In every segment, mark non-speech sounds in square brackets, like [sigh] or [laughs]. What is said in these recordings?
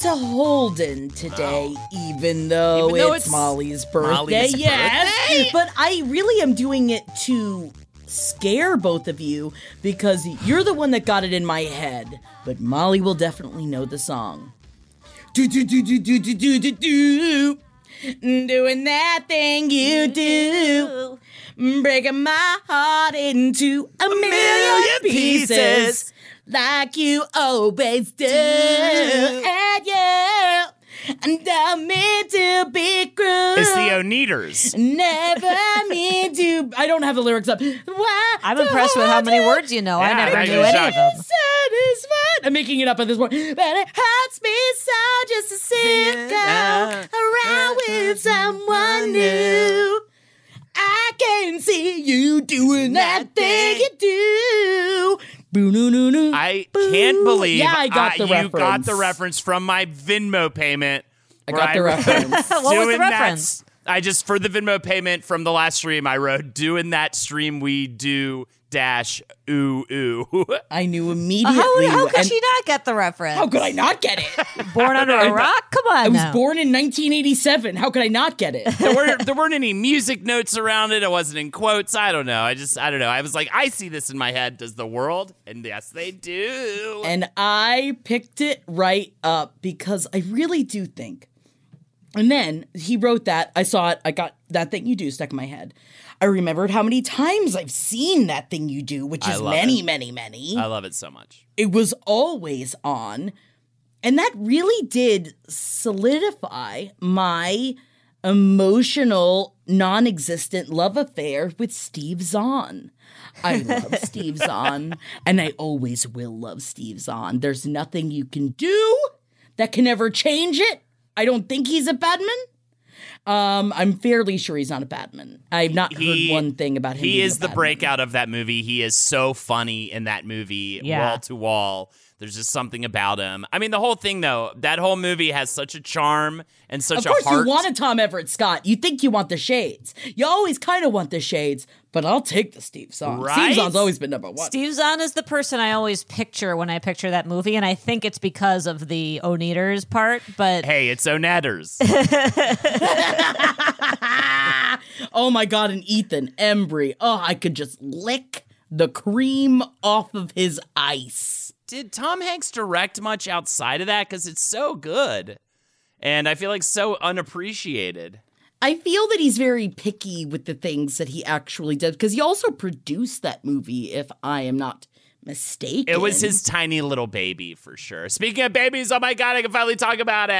To Holden today, even though Even though it's, it's Molly's birthday. Molly's yes, birthday? but I really am doing it to scare both of you because you're the one that got it in my head. But Molly will definitely know the song. Do do do do do do do do do. Doing that thing you do, breaking my heart into a million pieces, like you always do. And yeah, and I meant to be cruel. It's the Oneders. Never [laughs] mean to. I don't have the lyrics up. Why I'm impressed with how many words you know. I never right, knew you're any of them. satisfied. I'm making it up at this point. But it hurts me so just to see you go around with someone new. I can see you doing that thing you do. Boo-noo-noo-noo. I Boo. can't believe Yeah, I got the you got reference. the reference from my Venmo payment. I where got the reference. [laughs] What was the doing that- reference? I just for the Venmo payment from the last stream I wrote doing that stream we do dash ooh ooh. [laughs] I knew immediately. How, how could and- she not get the reference? How could I not get it? [laughs] Born under a [laughs] rock? Come on I was now. born in 1987. How could I not get it? there weren't there weren't any music notes around it. It wasn't in quotes. I don't know. I just I don't know. I was like I see this in my head. Does the world? And yes, they do. And I picked it right up because I really do think. And then he wrote that. I saw it. I got that thing you do stuck in my head. I remembered how many times I've seen that thing you do, which is many, it. many, many. I love it so much. it was always on. And that really did solidify my emotional, non existent love affair with Steve Zahn. I love [laughs] Steve Zahn, and I always will love Steve Zahn. There's nothing you can do that can ever change it. I don't think he's a Batman. Um, I'm fairly sure he's not a Batman. I've not He- heard one thing about him. He being is a the Batman. breakout of that movie. He is so funny in that movie, Yeah. wall to wall. There's just something about him. I mean, the whole thing though, that whole movie has such a charm and such Of course, a you want a Tom Everett Scott. You think you want the shades. You always kind of want the shades, but I'll take the Steve Zahn. Right? Steve Zahn's always been number one. Steve Zahn is the person I always picture when I picture that movie, and I think it's because of the Oneders part. But Hey, it's Oneders. [laughs] oh my god, and Ethan Embry. Oh, I could just lick the cream off of his ice. Did Tom Hanks direct much outside of that? Because it's so good. And I feel like so unappreciated. I feel that he's very picky with the things that he actually does because he also produced that movie, if I am not mistaken. It was his tiny little baby for sure. Speaking of babies, oh my god, I can finally talk about it.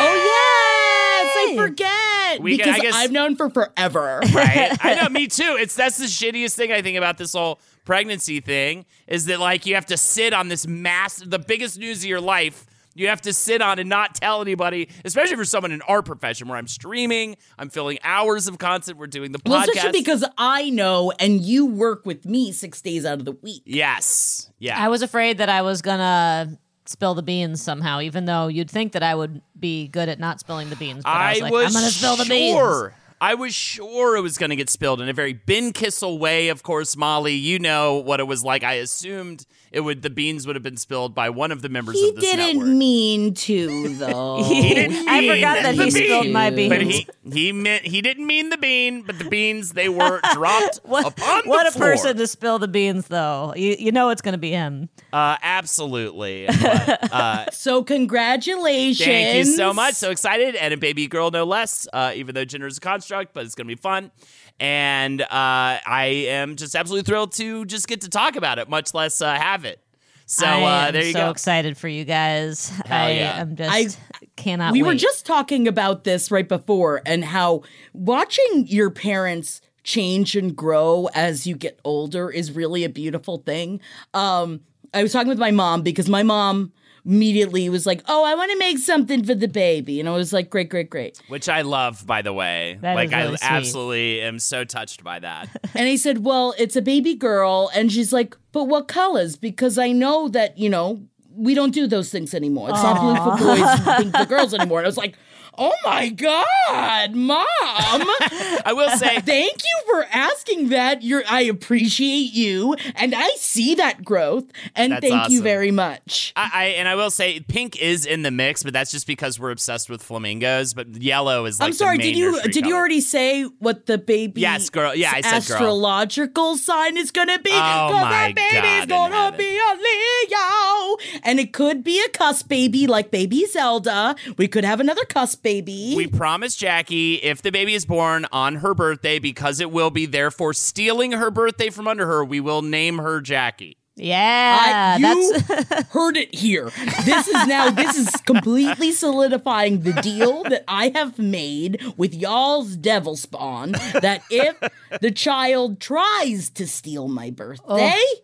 Oh yes, I forget We can- because I guess- I've known for forever. [laughs] right? [laughs] I know, me too. It's that's the shittiest thing I think about this whole pregnancy thing is that like you have to sit on this mass, the biggest news of your life. You have to sit on and not tell anybody, especially for someone in our profession where I'm streaming, I'm filling hours of content, we're doing the Well, especially because I know and you work with me six days out of the week. yes, yeah, I was afraid that I was gonna spill the beans somehow, even though you'd think that I would be good at not spilling the beans. But I was like, I'm gonna spill the beans. I was sure it was going to get spilled in a very Ben Kissel way. Of course, Molly, you know what it was like. I assumed it would the beans would have been spilled by one of the members He of this didn't network. mean to, though. [laughs] He didn't I forgot that the he spilled my beans. But he he meant he didn't mean the bean, but the beans they were [laughs] dropped What, upon what the a floor. person to spill the beans, though. You, you know it's going to be him. Uh, absolutely. But, uh, [laughs] so congratulations. Thank you so much. So excited. And a baby girl, no less, uh, even though gender is a construct, but it's going to be fun. And uh, I am just absolutely thrilled to just get to talk about it, much less uh, have it. So I uh, there you so go. excited for you guys. I yeah. am just I- cannot. we were just talking about this right before and how watching your parents change and grow as you get older is really a beautiful thing. Um, I was talking with my mom because my mom immediately was like, "Oh, I want to make something for the baby," and I was like, "Great, great, great." Which I love, by the way. That like, is really I sweet. absolutely am so touched by that. [laughs] And he said, Well, it's a baby girl. And she's like, But what colors? Because I know that, you know, we don't do those things anymore. It's not blue for boys and pink for girls anymore. And I was like, Oh my God, mom. [laughs] I will say, Thank you for asking that. You're I appreciate you and I see that growth. And That's thank you very much. I, I and I will say, pink is in the mix, but that's just because we're obsessed with flamingos. But yellow is like I'm sorry, did you did you already say what the baby Yes, girl. Yeah, I said girl. astrological sign is gonna be? Oh, my that baby's God gonna be a Leo. And it could be a cuss baby like baby Zelda. We could have another cuss baby. We promise Jackie if the baby is born on her birthday, because it will be therefore stealing her birthday from under her, we will name her Jackie. Yeah, I- you that's [laughs] heard it here. This is now this is completely solidifying the deal that I have made with y'all's devil spawn that if the child tries to steal my birthday, oh.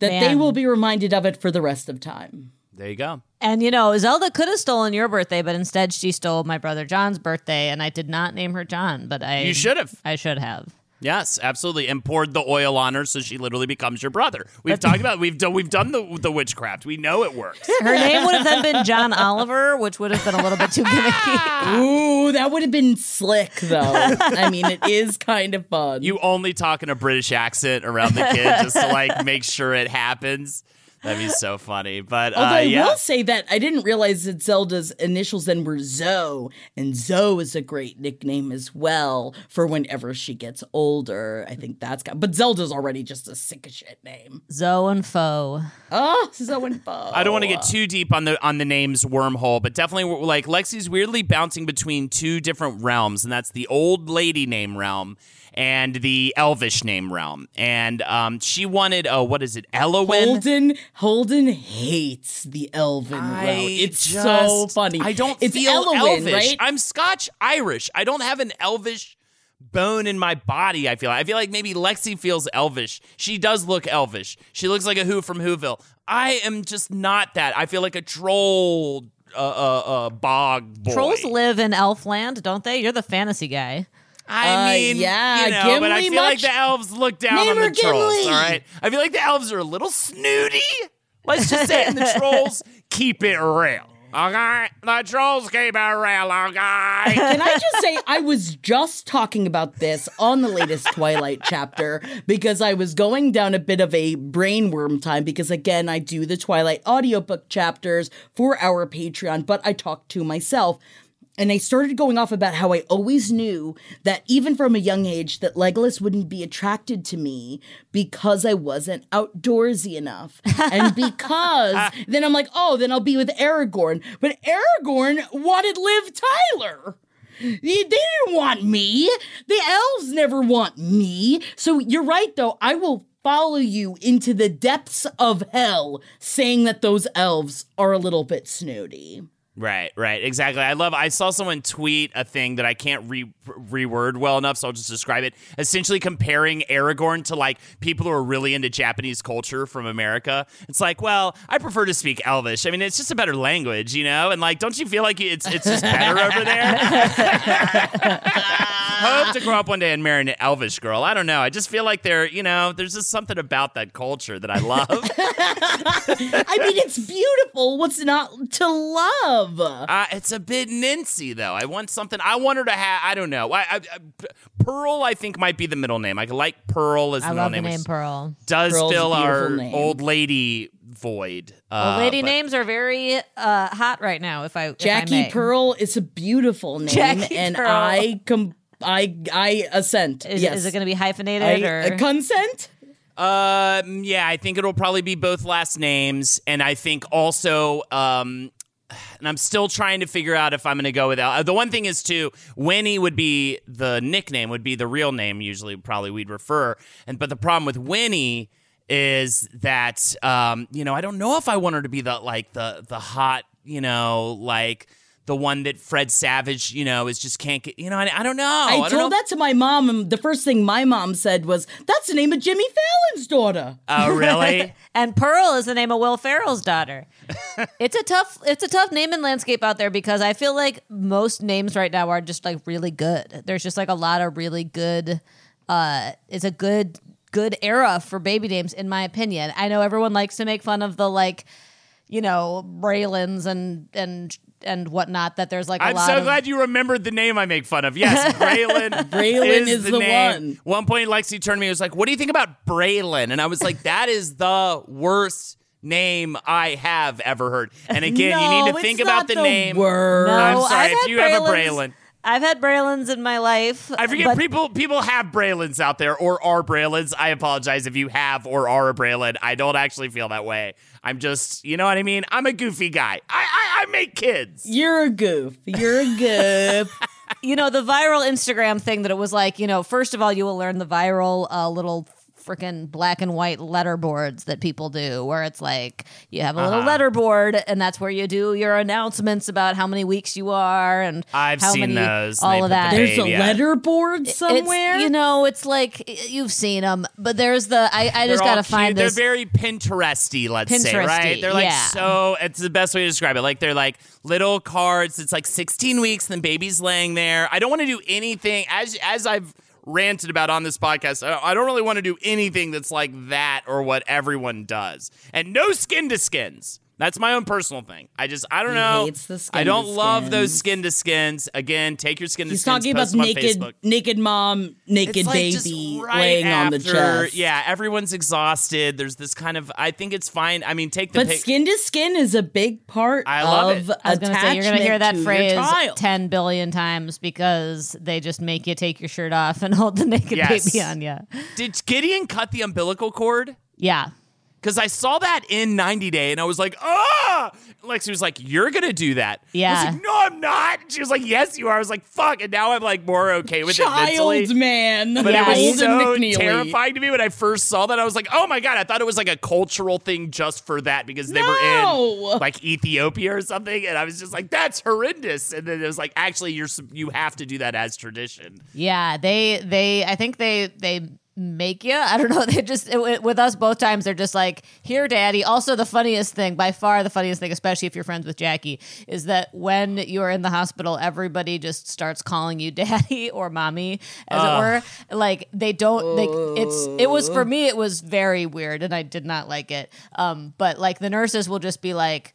that they will be reminded of it for the rest of time. There you go. and you know Zelda could have stolen your birthday, but instead she stole my brother John's birthday, and I did not name her John, but I You should have. I should have. Yes, absolutely. And poured the oil on her so she literally becomes your brother. We've talked [laughs] about we've done we've done the the witchcraft. We know it works. Her name would have then been John Oliver, which would have been a little bit too gimmicky. [laughs] Ooh, that would have been slick though. I mean, it is kind of fun. You only talk in a British accent around the kid just to like make sure it happens. That'd be so funny. But Although uh, I yeah. will say that I didn't realize that Zelda's initials then were Zoe, and Zoe is a great nickname as well for whenever she gets older. I think that's got, but Zelda's already just a sick as shit name. Zoe and Foe. Oh, Zoe and Bo. I don't want to get too deep on the on the names wormhole, but definitely like Lexi's weirdly bouncing between two different realms, and that's the old lady name realm and the elvish name realm. And um, she wanted oh, what is it, Elowin? Holden Holden hates the Elven I route. It's so funny. I don't it's feel Elwyn, elvish. right? I'm Scotch Irish. I don't have an elvish bone in my body. I feel. I feel like maybe Lexi feels elvish. She does look elvish. She looks like a Who from Whoville. I am just not that. I feel like a troll. Uh, uh, uh, bog boy. Trolls live in Elfland, don't they? You're the fantasy guy. I Uh, mean, yeah, you know, but I Gimli feel like the elves look down Name on the trolls. Gimli. All right, I feel like the elves are a little snooty. Let's just say, and the [laughs] trolls keep it real. Okay, the trolls keep it real. Okay. [laughs] Can I just say, I was just talking about this on the latest Twilight chapter because I was going down a bit of a brainworm time because, again, I do the Twilight audiobook chapters for our Patreon, but I talk to myself. And I started going off about how I always knew that even from a young age that Legolas wouldn't be attracted to me because I wasn't outdoorsy enough. [laughs] And because then I'm like, oh, then I'll be with Aragorn. But Aragorn wanted Liv Tyler. They didn't want me. The elves never want me. So you're right, though. I will follow you into the depths of hell saying that those elves are a little bit snooty. Right, right, exactly. I love. I saw someone tweet a thing that I can't re reword well enough, so I'll just describe it. Essentially, comparing Aragorn to like people who are really into Japanese culture from America. It's like, well, I prefer to speak Elvish. I mean, it's just a better language, you know. And like, don't you feel like it's it's just better over there? [laughs] hope to grow up one day and marry an Elvish girl. I don't know. I just feel like there, you know, there's just something about that culture that I love. [laughs] I mean, it's beautiful. What's not to love? uh, it's a bit Nancy though. I want something. I want her to have. I don't know. I, I, I, Pearl, I think, might be the middle name. I like Pearl as the I middle love the name, name which Pearl. does Pearl's a fill our name. old lady void. Uh, Old lady but- names are very uh, hot right now. If I if I Jackie may. Pearl is a beautiful name, Jackie and Pearl. I com- I I assent. Is, yes, is it going to be hyphenated I, or uh, consent? Um, yeah, I think it'll probably be both last names, and I think also, um, and I'm still trying to figure out if I'm going to go with uh, the one thing is too. Winnie would be the nickname, would be the real name. Usually, probably we'd refer, and but the problem with Winnie is that um, you know I don't know if I want her to be the like the the hot you know like. The one that Fred Savage, you know, is just can't get. You know, I, I don't know. I, don't told know. that to my mom, and the first thing my mom said was, "That's the name of Jimmy Fallon's daughter." Oh, [laughs] really? And Pearl is the name of Will Ferrell's daughter. [laughs] it's a tough it's a tough name naming landscape out there because I feel like most names right now are just like really good. There's just like a lot of really good uh it's a good good era for baby names in my opinion. I know everyone likes to make fun of the like you know, Braylons and and and whatnot that there's like a I'm lot so of glad you remembered the name I make fun of. Yes, [laughs] Braylon. [laughs] Braylon is the name. one. One point, Lexi turned to me and was like, "What do you think about Braylon?" And I was like, "That is the worst name I have ever heard." And again, you need to think about the, the name. word. No, I'm sorry if had you have a Braylon. I've had Braylons in my life. I forget but people people have Braylons out there or are Braylons. I apologize if you have or are a Braylon. I don't actually feel that way. I'm just, you know what I mean? I'm a goofy guy. I I, I make kids. You're a goof. You're a goof. [laughs] you know the viral Instagram thing that it was like, you know, first of all, you will learn the viral uh, little freaking black and white letterboards that people do, where it's like you have a little Uh-huh. letterboard, and that's where you do your announcements about how many weeks you are and I've how seen many, those. All of that. date- There's a Babe, yeah. letterboard somewhere. It's, you know, it's like you've seen them, but there's the I, I just gotta cute. find this. They're very Pinteresty, let's say, right? They're like yeah. so. It's the best way to describe it. Like they're like little cards. It's like 16 weeks, and the baby's laying there. I don't want to do anything as as I've ranted about on this podcast. I don't really want to do anything that's like that or what everyone does. And no skin to skins. That's my own personal thing. I just I don't He know. hates the skin I don't to love those skin to skins. Again, take your skin to He's skins. talking about post them on naked, Facebook. naked mom, naked like baby right laying on the after- chest. Yeah, everyone's exhausted. There's this kind of. I think it's fine. I mean, take the But pic- skin to skin is a big part I love of it. I was gonna say you're gonna hear that to phrase ten billion times because they just make you take your shirt off and [laughs] hold the naked Yes. baby on you. Did Gideon cut the umbilical cord? Yeah. Because I saw that in 90 Day and I was like, ah! Lexi was like, you're going to do that. I Yeah. was like, no, I'm not. She was like, yes, you are. I was like, fuck. And now I'm like more okay with it Child mentally. man. But Yeah, it was so McNeely. terrifying to me when I first saw that. I was like, oh my God. I thought it was like a cultural thing just for that because they were No. in like Ethiopia or something. And I was just like, that's horrendous. And then it was like, actually, you're you have to do that as tradition. Yeah, they they I think they they make you. I don't know. [laughs] They just it- with us both times. They're just like here, daddy. Also, the funniest thing, by far the funniest thing, especially if you're friends with Jackie, is that when you are in the hospital, everybody just starts calling you [laughs] daddy or mommy, as it were. Like they don't. Like it's it was for me. It was very weird, and I did not like it. Um, but like the nurses will just be like.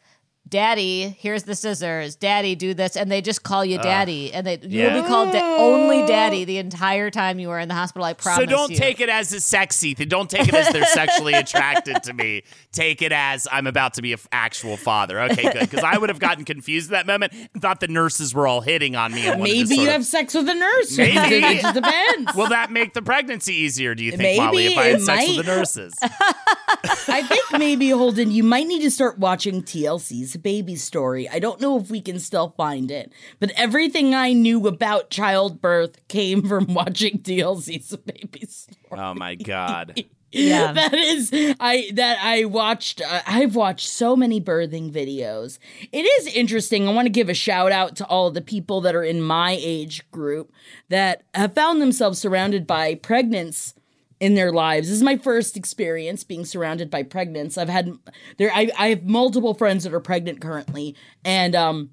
Daddy, here's the scissors. Daddy, do this, and they just call you Daddy, and they you will be called da- only Daddy the entire time you are in the hospital. I promise. So don't you. take it as a sexy thing. Don't take it as they're sexually [laughs] attracted to me. Take it as I'm about to be an actual father. Okay, good. Because I would have gotten confused at that moment and thought the nurses were all hitting on me. And Maybe sort you of- have sex with a nurse. Maybe. it [laughs] just depends. Will that make the pregnancy easier? Do you think, Maybe, Molly? If I had it sex with the nurses, [laughs] I think maybe Holden, you might need to start watching TLC's Baby Story. I don't know if we can still find it, but everything I knew about childbirth came from [laughs] watching TLC's Baby Story. oh my god. [laughs] Yeah. that is I that I watched uh, I've watched so many birthing videos. It is interesting. I want to give a shout out to all of the people that are in my age group that have found themselves surrounded by pregnants in their lives. This is my first experience being surrounded by pregnants. I've had there I, I have multiple friends that are pregnant currently and um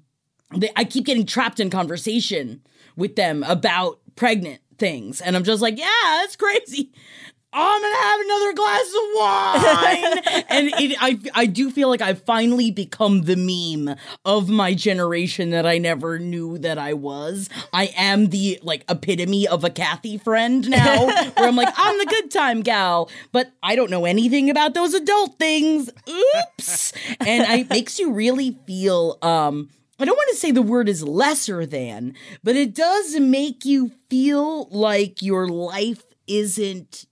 they, I keep getting trapped in conversation with them about pregnant things. And I'm just like, yeah, that's crazy. I'm gonna have another glass of wine, [laughs] and it, I I do feel like I've finally become the meme of my generation that I never knew that I was. I am the like epitome of a Kathy friend now, [laughs] where I'm like I'm the good time gal, but I don't know anything about those adult things. Oops, and I, it makes you really feel um. I don't want to say the word is lesser than, but it does make you feel like your life isn't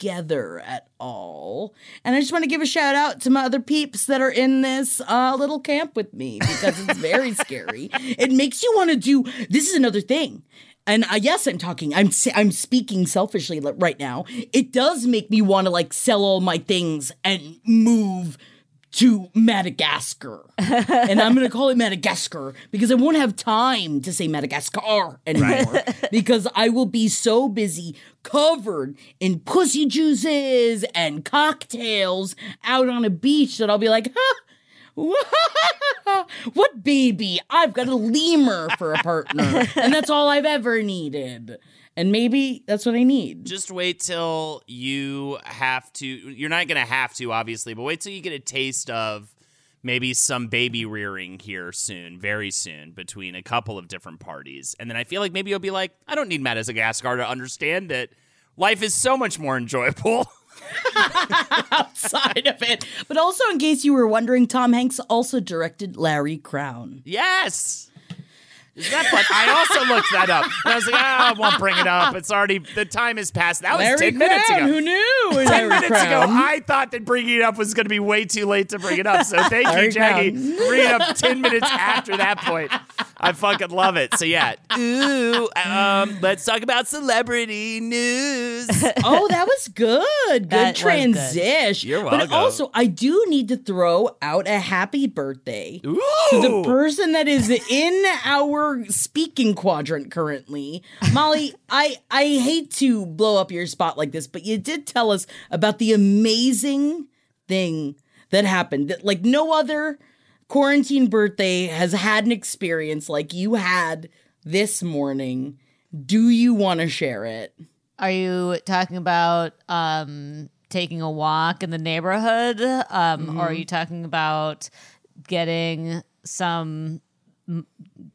together at all. And I just want to give a shout out to my other peeps that are in this uh, little camp with me because it's very [laughs] scary. It makes you want to do this is another thing. And uh, yes, I'm talking. I'm I'm speaking selfishly right now. It does make me want to like sell all my things and move to Madagascar. and I'm going to call it Madagascar because I won't have time to say Madagascar anymore [laughs] because I will be so busy covered in pussy juices and cocktails out on a beach that I'll be like, huh, [laughs] what baby? I've got a lemur for a partner, and that's all I've ever needed. And maybe that's what I need. Just wait till you have to. You're not going to have to, obviously, but wait till you get a taste of maybe some baby rearing here soon, very soon, between a couple of different parties. And then I feel like maybe you'll be like, I don't need Madagascar to understand that life is so much more enjoyable. [laughs] outside of it. But also, in case you were wondering, Tom Hanks also directed Larry Crowne. yes. Is that fun? I also looked that up. And I was like, ah, I won't bring it up. It's already the time has passed. That was Larry ten minutes ago. Who knew? Ten minutes ago, I thought that bringing it up was going to be way too late to bring it up. So thank you, Larry Jackie, Crowne. for bringing it up ten minutes after that point. I fucking love it. So yeah, ooh, um, let's talk about celebrity news. [laughs] oh, that was good. Good That was good. transition. You're But welcome. also, I do need to throw out a happy birthday to the person that is in our speaking quadrant currently. Molly, [laughs] I I hate to blow up your spot like this, but you did tell us about the amazing thing that happened. That like no other quarantine birthday has had an experience like you had this morning. Do you want to share it? Are you talking about um, taking a walk in the neighborhood, um, or are you talking about getting some, you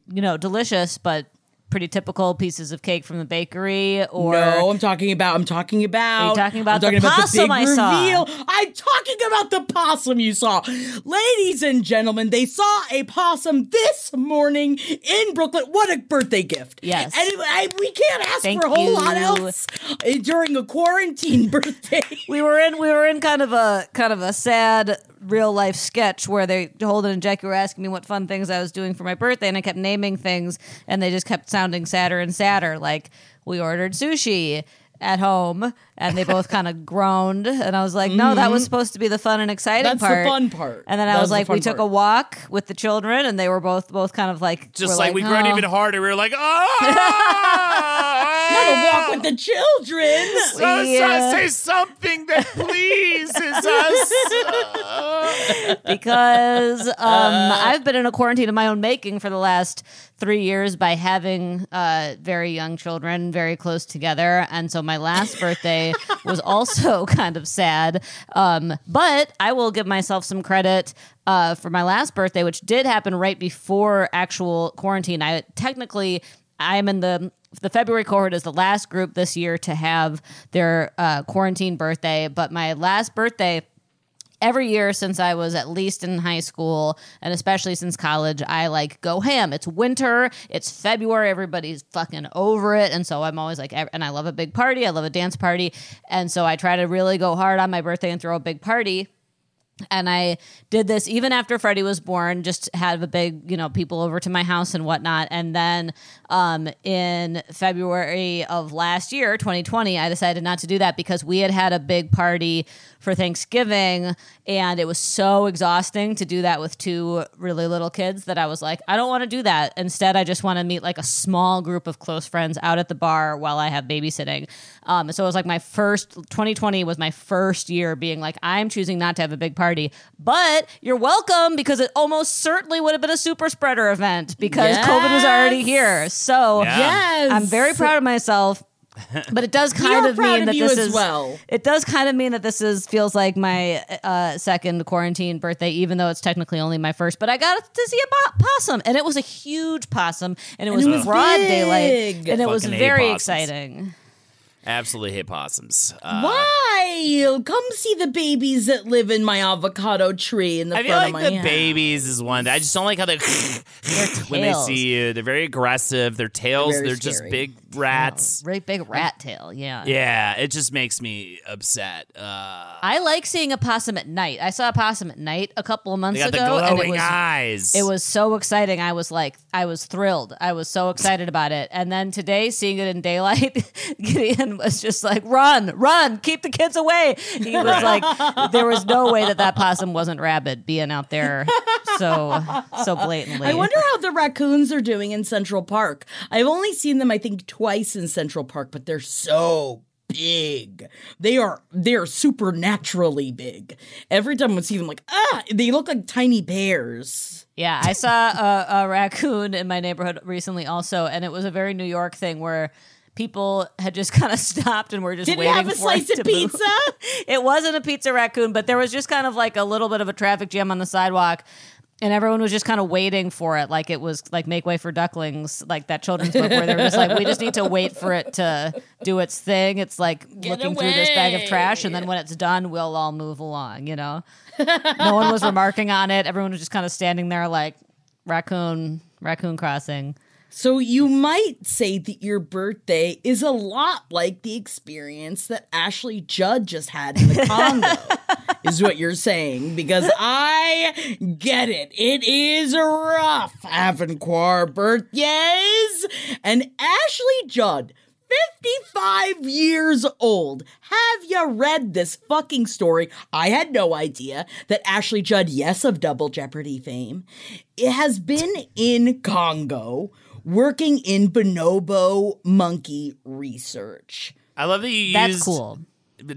know, delicious but pretty typical pieces of cake from the bakery? Or no, I'm talking about. I'm talking about. Are you talking about I'm talking the about possum the I big saw? reveal. I'm talking about the possum you saw, ladies and gentlemen. They saw a possum this morning in Brooklyn. What a birthday gift! Yes. and I, we can't ask Thank for a whole lot else uh, during a quarantine [laughs] birthday. we were in we were in kind of a kind of a sad real life sketch where they Holden and Jackie were asking me what fun things I was doing for my birthday, and I kept naming things, and they just kept sounding sadder and sadder. Like we ordered sushi at home, and they both kind of [laughs] groaned, and I was like, "No, that was mm-hmm. supposed to be the fun and exciting That's the part." fun part. And then That I was was the like, "We fun took part. a walk with the children, and they were both both kind of like Just were like, we groaned "Oh." even harder. We were like, Not a oh, walk with the children. So, so Yeah. say something that [laughs] pleases us. because um, uh. I've been in a quarantine of my own making for the last three years by having uh, very young children very close together. And so my last [laughs] birthday was also [laughs] kind of sad. Um, but I will give myself some credit. Uh, for my last birthday, which did happen right before actual quarantine, I technically I'm in the the February cohort is the last group this year to have their uh, quarantine birthday. But my last birthday every year since I was at least in high school and especially since college, I like go ham. It's winter, it's February, everybody's fucking over it. And so I'm always like, and I love a big party, I love a dance party. And so I try to really go hard on my birthday and throw a big party. And I did this even after Freddie was born, just had a big, you know, people over to my house and whatnot. And then um, in February of last year, 2020, I decided not to do that because we had had a big party for Thanksgiving and it was so exhausting to do that with two really little kids that I was like, I don't want to do that. Instead, I just want to meet like a small group of close friends out at the bar while I have babysitting. Um, so it was like my first, 2020 was my first year being like, I'm choosing not to have a big party, but you're welcome because it almost certainly would have been a super spreader event because COVID was already here. So Yeah. Yes. I'm very proud of myself. But it does [laughs] kind of mean of that this is well. It does kind of mean that this is feels like my uh, second quarantine birthday, even though it's technically only my first. But I got to see a possum, and it was a huge possum, and it was, it was broad daylight, and it was Fucking hate very possums. exciting. Absolutely hate possums. Uh, Why? Come see the babies that live in my avocado tree in the I feel front like of my the house. babies is one. That I just don't like how they [laughs] when they see you. They're very aggressive. Their tails, They're they're, just scary. big rats. Really big rat tail, yeah. Yeah, it just makes me upset. Uh, I like seeing a possum at night. I saw a possum at night a couple of months they got the ago, and it glowing was eyes. It was so exciting. I was like, I was thrilled. I was so excited about it. And then today, seeing it in daylight, [laughs] Gideon was just like, run, run, keep the kids away. He was like, there was no way that that possum wasn't rabid being out there so, so blatantly. I wonder how the raccoons are doing in Central Park. I've only seen them, I think, twice in Central Park, but they're so big. They are they're supernaturally big. Every time I see them, like ah, they look like tiny bears. Yeah, I saw a, a raccoon in my neighborhood recently also, and it was a very New York thing where people had just [laughs] kind of stopped and were just Did waiting have a for slice it of pizza? [laughs] It wasn't a pizza raccoon, but there was just kind of like a little bit of a traffic jam on the sidewalk. And everyone was just kind of waiting for it, like it was like Make Way for Ducklings, like that children's book where they were just like, we just need to wait for it to do its thing. It's like looking through this bag of trash, and then when it's done, we'll all move along, you know? no one was remarking on it. Everyone was just kind of standing there like raccoon, raccoon crossing. So you might say that your birthday is a lot like the experience that Ashley Judd just had in the [laughs] Congo. Is what you're saying because I get it. It is rough having choir birthdays. And Ashley Judd, 55 years old. Have you read this fucking story? I had no idea that Ashley Judd, yes, of Double Jeopardy fame, has been in Congo working in bonobo monkey research. I love that you That's used cool.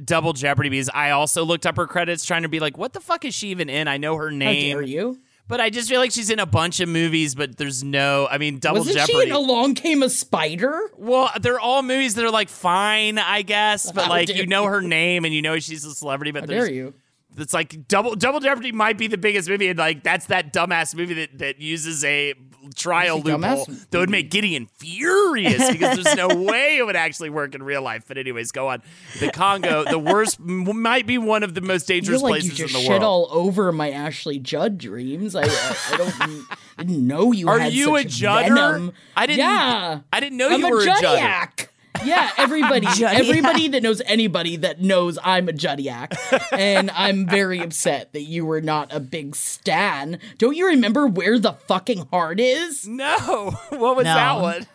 Double Jeopardy because I also looked up her credits trying to be like, what the fuck is she even in? I know her How name, dare you? but I just feel like she's in a bunch of movies, but there's no. I mean, double Wasn't Jeopardy. she in Along Came a Spider? Well, they're all movies that are like fine, I guess, but How like you know her name and you know she's a celebrity, but How there's dare you? it's like double double jeopardy might be the biggest movie and like that's that dumbass movie that, that uses a trial loophole dumbass? that would make mm-hmm. gideon furious because there's no [laughs] way it would actually work in real life but anyways go on the congo the worst might be one of the most dangerous like places in the shit world all over my Ashley Judd dreams. I, I, I don't didn't know you Are had you a Judder? venom. I didn't- Yeah, I didn't know I'm you a were a Judder. Juddiac. Yeah, everybody, [laughs] Juddiac. everybody that knows anybody that knows I'm a Juddiac, and I'm very upset that you were not a big stan. Don't you remember where the fucking heart is? no what was No. that one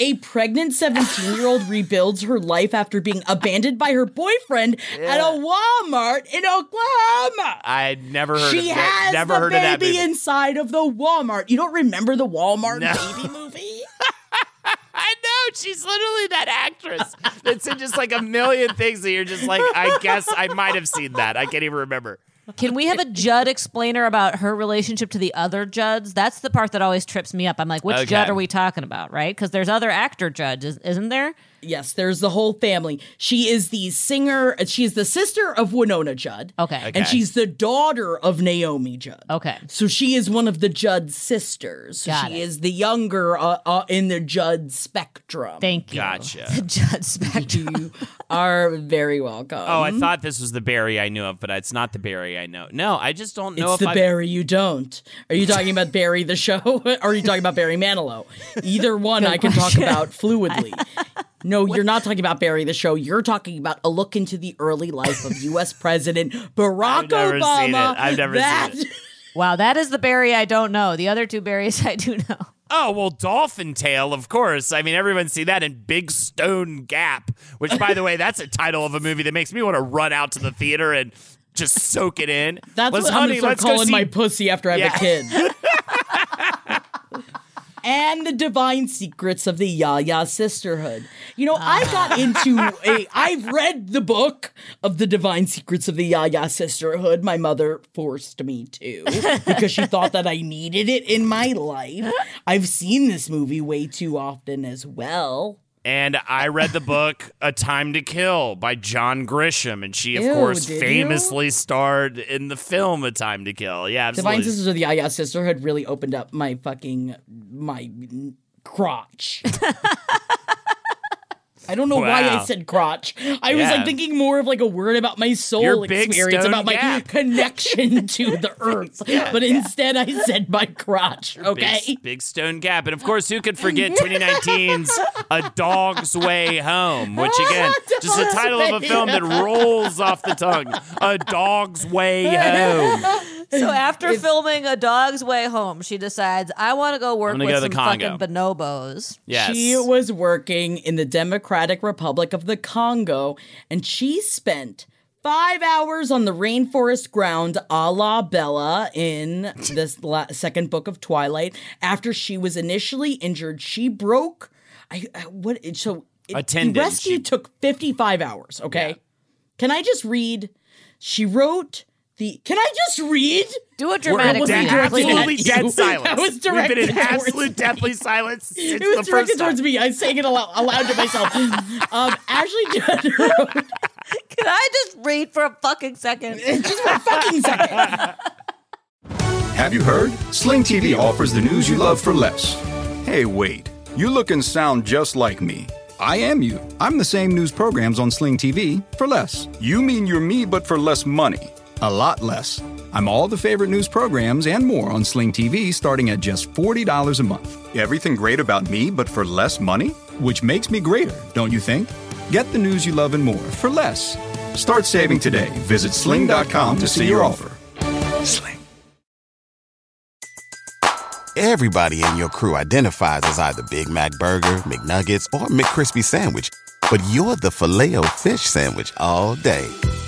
A pregnant 17 year old rebuilds her life after being abandoned by her boyfriend at a Walmart in Oklahoma. i never heard She of has never the heard of that baby movie. inside of the Walmart. You don't remember the Walmart No. baby movie? [laughs] [laughs] I know she's literally that actress that's in just like a million things that you're just like, I guess I might have seen that. I can't even remember. Can we have a Judd explainer about her relationship to the other Judds? That's the part that always trips me up. I'm like, which Okay. Judd are we talking about, right? Because there's other actor Judds, isn't there? Yes, there's the whole family. She is the singer, she is the sister of Wynonna Judd. Okay. Okay. And she's the daughter of Naomi Judd. Okay. So she is one of the Judd sisters. Got she it. is the younger uh, uh, in the Judd spectrum. Thank you. Gotcha. The [laughs] Judd spectrum. you are very welcome. Oh, I thought this was the Barry I knew of, but it's not the Barry I know. No, I just don't know It's if the I. Barry you don't. Are you talking about Barry the show [laughs] or are you talking about Barry Manilow? Either one I can talk about fluidly. [laughs] No, you're not talking about Barry the show. You're talking about a look into the early life of U.S. [laughs] President Barack I've never Obama. seen it. I've never seen it. [laughs] wow, that is the Barry I don't know. The other two Barrys [laughs] I do know. Oh well, Dolphin Tale, of course. I mean, everyone's seen that in Big Stone Gap, which, by the way, that's a title of a movie that makes me want to run out to the theater and just soak it in. That's Let's, what I'm honey, gonna start let's go calling see my pussy after I have a kid. And the divine secrets of the Yaya sisterhood. You know, I got into a [laughs] I've read the book of the divine secrets of the Yaya sisterhood. My mother forced me to because she thought that I needed it in my life. I've seen this movie way too often as well. And I read the book [laughs] A Time to Kill by John Grisham, and she, of Ew, course, did you? famously starred in the film A Time to Kill. Yeah, absolutely. Divine absolutely. Sisters of the Yaya Sisterhood really opened up my fucking my crotch. [laughs] I don't know why I said crotch. I was like thinking more of like a word about my soul Your big experience, stone about my gap. connection [laughs] to the earth. but instead I said my crotch. Okay. Big, big stone gap. And of course, who could forget 2019's A Dog's Way Home, which [laughs] again, just the title of a film that rolls off the tongue. A Dog's Way Home. So after filming A Dog's Way Home, she decides I want to go work with go some fucking bonobos. Yes. She was working in the Democratic Republic of the Congo, and she spent five hours on the rainforest ground a la Bella in this [laughs] la- second book of Twilight. After she was initially injured, she broke. I, I what? So it, A. The rescue She- took fifty-five hours. Okay, can I just read? She wrote. The, can I just read? Do a We're dramatic in wasn't dead, directed at absolutely you. dead silence. That was We've been in absolute deathly silence since It the was first directed time. towards me. I'm saying it aloud, aloud to myself. um, Ashley Judd wrote, [laughs] Can I just read for a fucking second? [laughs] just for a fucking second. [laughs] Have you heard? Sling TV offers the news you love for less. Hey, wait. You look and sound just like me. I am you. I'm the same news programs on Sling TV for less. You mean you're me, but for less money. A lot less. I'm all the favorite news programs and more on Sling TV starting at just $40 a month. Everything great about me, but for less money? Which makes me greater, don't you think? Get the news you love and more for less. Start saving today. Visit sling.com to see your offer. Sling. Everybody in your crew identifies as either Big Mac Burger, McNuggets, or McCrispy Sandwich. But you're the filet fish Sandwich all day.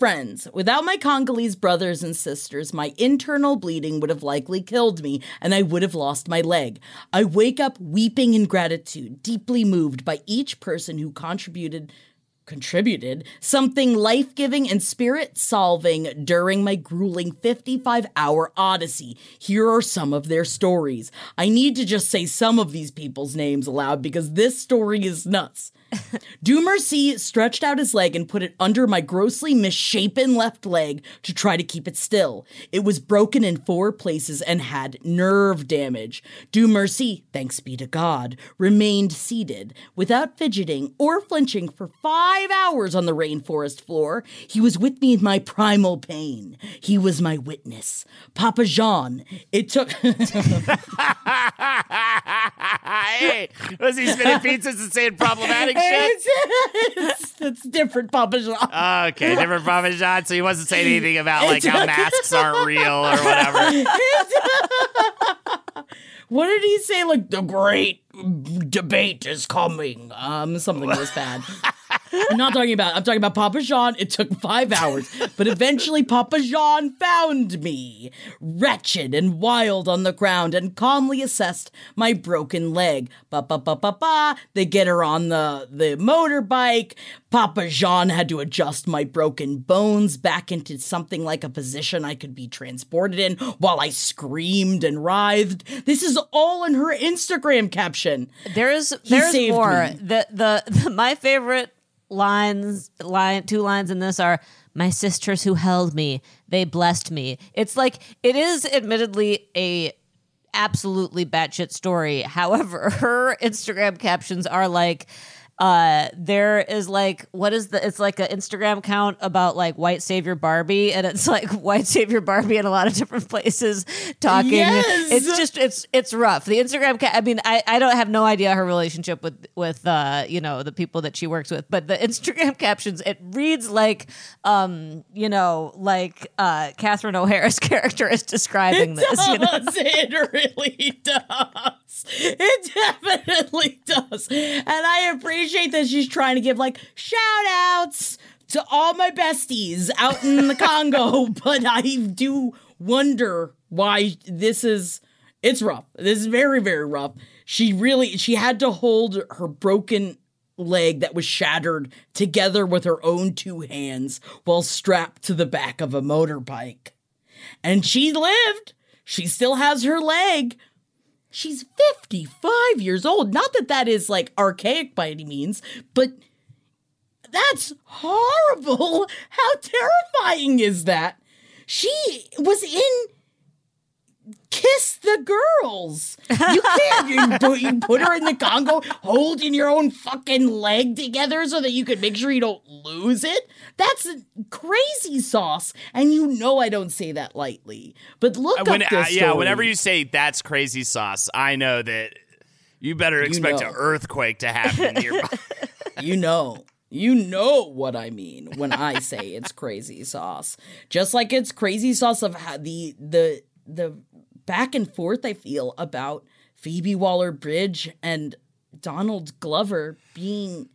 Friends, without my Congolese brothers and sisters, my internal bleeding would have likely killed me and I would have lost my leg. I wake up weeping in gratitude, deeply moved by each person who contributed contributed something life-giving and spirit-solving during my grueling 55-hour odyssey. Here are some of their stories. I need to just say some of these people's names aloud because this story is nuts. [laughs] Dumercy stretched out his leg and put it under my grossly misshapen left leg to try to keep it still. It was broken in four places and had nerve damage. Dumercy, thanks be to God, remained seated without fidgeting or flinching for five hours on the rainforest floor. He was with me in my primal pain. He was my witness. Papa Jean, it took. [laughs] [laughs] hey, was he spinning pizzas and saying problematic shit? it's, it's different, Papa Jean. Okay, different Parmesan, so he wasn't saying anything about like how masks aren't real or whatever. [laughs] What did he say? Like the great debate is coming. Um, something was bad. I'm not talking about. I'm talking about Papa Jean. It took five hours, but eventually Papa Jean found me, wretched and wild on the ground, and calmly assessed my broken leg. Ba ba ba ba ba. They get her on the the motorbike. Papa Jean had to adjust my broken bones back into something like a position I could be transported in while I screamed and writhed. This is all in her Instagram caption. There's there's more. me. The, the the [laughs] my favorite lines line two lines in this are my sisters who held me they blessed me. It's like it is admittedly a absolutely batshit story. However [laughs] her instagram captions are like uh there is like what is the it's like an instagram account about like white savior barbie and it's like [laughs] white savior barbie in a lot of different places talking Yes! it's just it's it's rough the instagram ca- i mean i i don't have no idea her relationship with with uh you know the people that she works with but the instagram [laughs] captions it reads like um you know like uh catherine o'hara's [laughs] character is describing this you know does. It really does. [laughs] It definitely does. And I appreciate that she's trying to give like shout outs to all my besties out in the [laughs] Congo, but I do wonder why this is it's rough. This is very very rough. She really she had to hold her broken leg that was shattered together with her own two hands while strapped to the back of a motorbike. And she lived. She still has her leg. She's 55 years old. Not that that is like archaic by any means, but that's horrible. [laughs] How terrifying is that? She was in Kiss the Girls. You can't you put, you put her in the Congo holding your own fucking leg together so that you can make sure you don't lose it. That's crazy sauce. And you know I don't say that lightly. But look When- up uh, this yeah, story. whenever you say that's crazy sauce, I know that you better expect know. an earthquake to happen [laughs] nearby. you know. You know what I mean when I say it's crazy sauce. Just like it's crazy sauce of how the the the back and forth I feel about Phoebe Waller-Bridge and Donald Glover being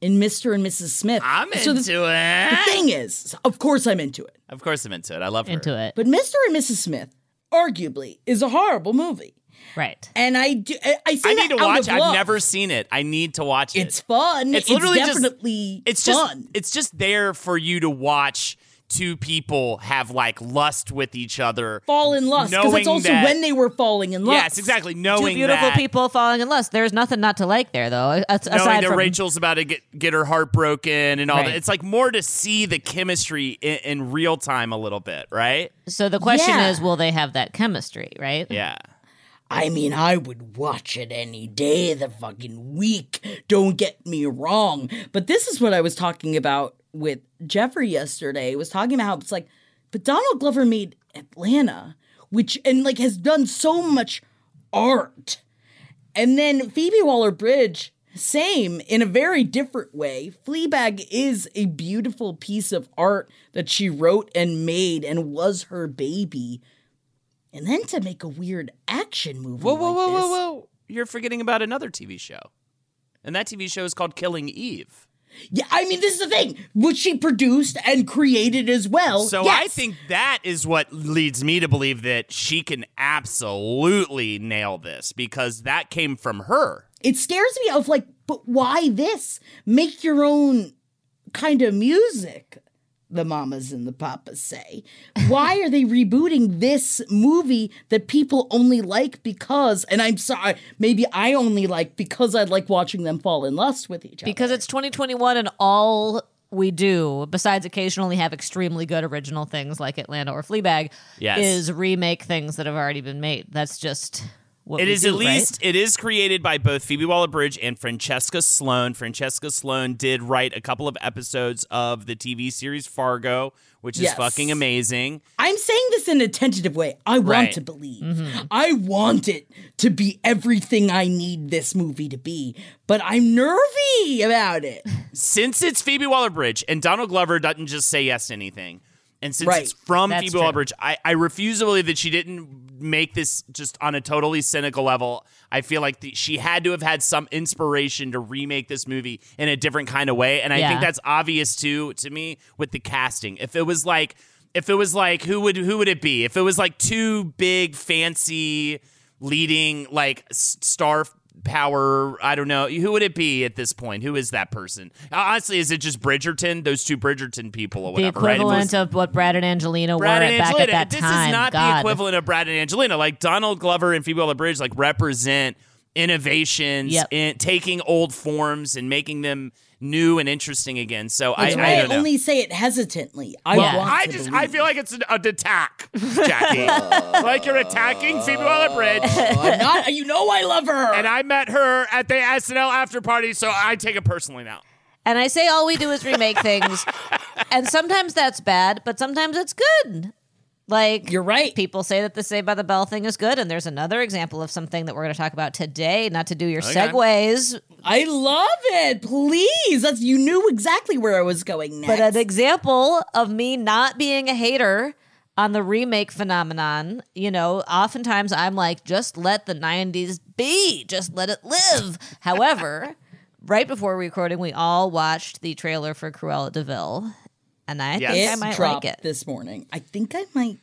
in Mr. and Mrs. Smith. I'm So into the, it. the thing is, of course I'm into it. Of course, I'm into it. I love her. Into it. But Mr. and Mrs. Smith arguably is a horrible movie. Right. And I do I, I I that need to watch. of I've love. never seen it. I need to watch it. It's fun. It's It's, literally just- definitely it's just fun. it's just there for you to watch two people have like lust with each other. fall in lust because it's also that- when they were falling in lust. Yes, exactly. Knowing Two beautiful that, people falling in lust. There's nothing not to like there, though. a- knowing Aside that from Rachel's about to get get her heart broken and all Right. that. It's like more to see the chemistry in, in real time a little bit, right? so the question Yeah. is, will they have that chemistry? Right. Yeah. I mean, I would watch it any day of the fucking week. Don't get me wrong. But this is what I was talking about with Jeffrey yesterday. Was talking about how it's like, but Donald Glover made Atlanta, which and like has done so much art. And then Phoebe Waller Bridge, same in a very different way. Fleabag is a beautiful piece of art that she wrote and made and was her baby. And then to make a weird action movie. Whoa, whoa, like whoa, whoa, whoa! You're forgetting about another TV show, and that TV show is called Killing Eve. Yeah, I mean, this is the thing, which she produced and created as well. So Yes. I think that is what leads me to believe that she can absolutely nail this because that came from her. it scares me of like, but why this? Make your own kind of music. The mamas and the papas say. Why are they rebooting this movie that people only like because, and I'm sorry, maybe I only like because I like watching them fall in lust with each other. Because it's 2021 and all we do, besides occasionally have extremely good original things like Atlanta or Fleabag, Yes. is remake things that have already been made. That's just what It is do, at right? least it is created by both Phoebe Waller-Bridge and Francesca Sloan. Francesca Sloan did write a couple of episodes of the TV series Fargo, which is fucking amazing. I'm saying this in a tentative way. I want Right. to believe. Mm-hmm. I want it to be everything I need this movie to be, but I'm nervy about it. Since it's Phoebe Waller-Bridge and Donald Glover doesn't just say yes to anything, and since Right. it's from That's Phoebe. Waller-Bridge, I, I refuse to believe that she didn't make this just on a totally cynical level. I feel like the, she had to have had some inspiration to remake this movie in a different kind of way, and I think that's obvious too to me with the casting. If it was like, if it was like, who would who would it be? If it was like two big fancy leading like star power i don't know who would it be at this point who is that person honestly is it just bridgerton those two bridgerton people or the whatever right? Was- equivalent of what Brad and Angelina Brad were and at- back Angelina. at that this time. is not God. the equivalent of Brad and Angelina. Like Donald Glover and Phoebe Waller-Bridge like represent innovations Yep. in taking old forms and making them new and interesting again. So I, That's I why I, don't know. only say it hesitantly. I Well, want I to just I feel like it's an, an attack, [laughs] Jackie. like you're attacking Phoebe Waller-Bridge. Oh, I'm not. You know I love her. And I met her at the SNL after party, so I take it personally now. And I say all we do is remake things. [laughs] and sometimes that's bad, but sometimes it's good. Like You're right. People say that the Saved by the Bell thing is good, and there's another example of something that we're going to talk about today. Not to do your Okay. segues, I love it. Please, that's you knew exactly where I was going next. but an example of me not being a hater on the remake phenomenon. You know, oftentimes I'm like, just let the '90s be, just let it live. However. [laughs] right before recording, we all watched the trailer for Cruella de Vil, and I Yes. think I might dropped like it. this morning. I think I might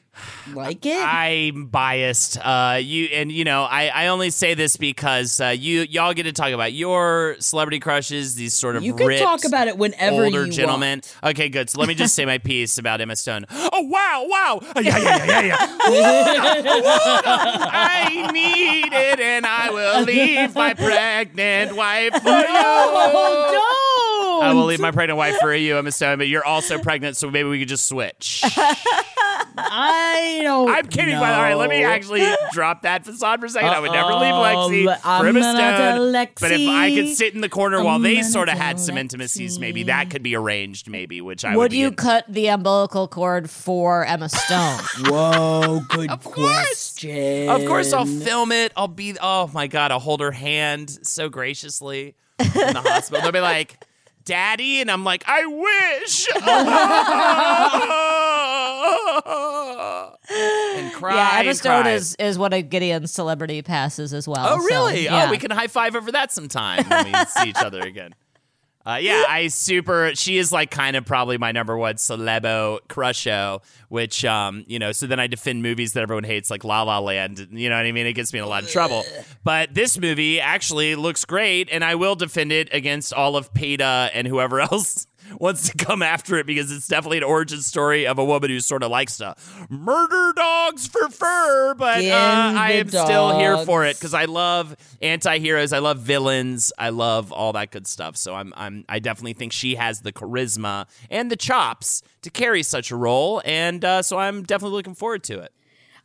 like it. I'm biased. Uh, you and you know, I, I only say this because uh, you y'all get to talk about your celebrity crushes, these sort of you can ripped, talk about it whenever older you gentlemen. want. Okay, good. So let me just say my piece about Emma Stone. [gasps] Oh wow, wow, Oh, [laughs] yeah, yeah, yeah, yeah, yeah. [laughs] I need it, and I will [laughs] leave my pregnant wife for you. Oh, don't! I will leave my pregnant wife for you, Emma Stone, but you're also pregnant, so maybe we could just switch. [laughs] I don't. Know. I'm kidding, by the way. Let me actually drop that facade for a second. I would never leave Lexi I'm for Emma gonna Stone. But if I could sit in the corner I'm while they sort of tell had some intimacies, maybe that could be arranged, maybe, which I would, Would you in- cut the umbilical cord for Emma Stone? [laughs] Whoa, good Of course. question. Of course, I'll film it. I'll be. Oh my god, I'll hold her hand so graciously in the hospital. They'll be like, "Daddy," and I'm like, "I wish." [laughs] [laughs] and cry. yeah, Emma and Stone cry. is is one of Gideon's celebrity passes as well. Oh, so, really? Oh, yeah. Oh, we can high five over that sometime when we see each other again. Uh, yeah, I super. She is like kind of probably my number one celebo crusho, which um, you know. So then I defend movies that everyone hates, like La La Land. You know what I mean? It gets me in a lot of trouble. But this movie actually looks great, and I will defend it against all of PETA and whoever [laughs] else [laughs] wants to come after it because it's definitely an origin story of a woman who sort of likes to murder dogs for fur. But uh, I am still here for it because I love anti-heroes. I love villains. I love all that good stuff. So I'm, I'm, I definitely think she has the charisma and the chops to carry such a role, and uh, so I'm definitely looking forward to it.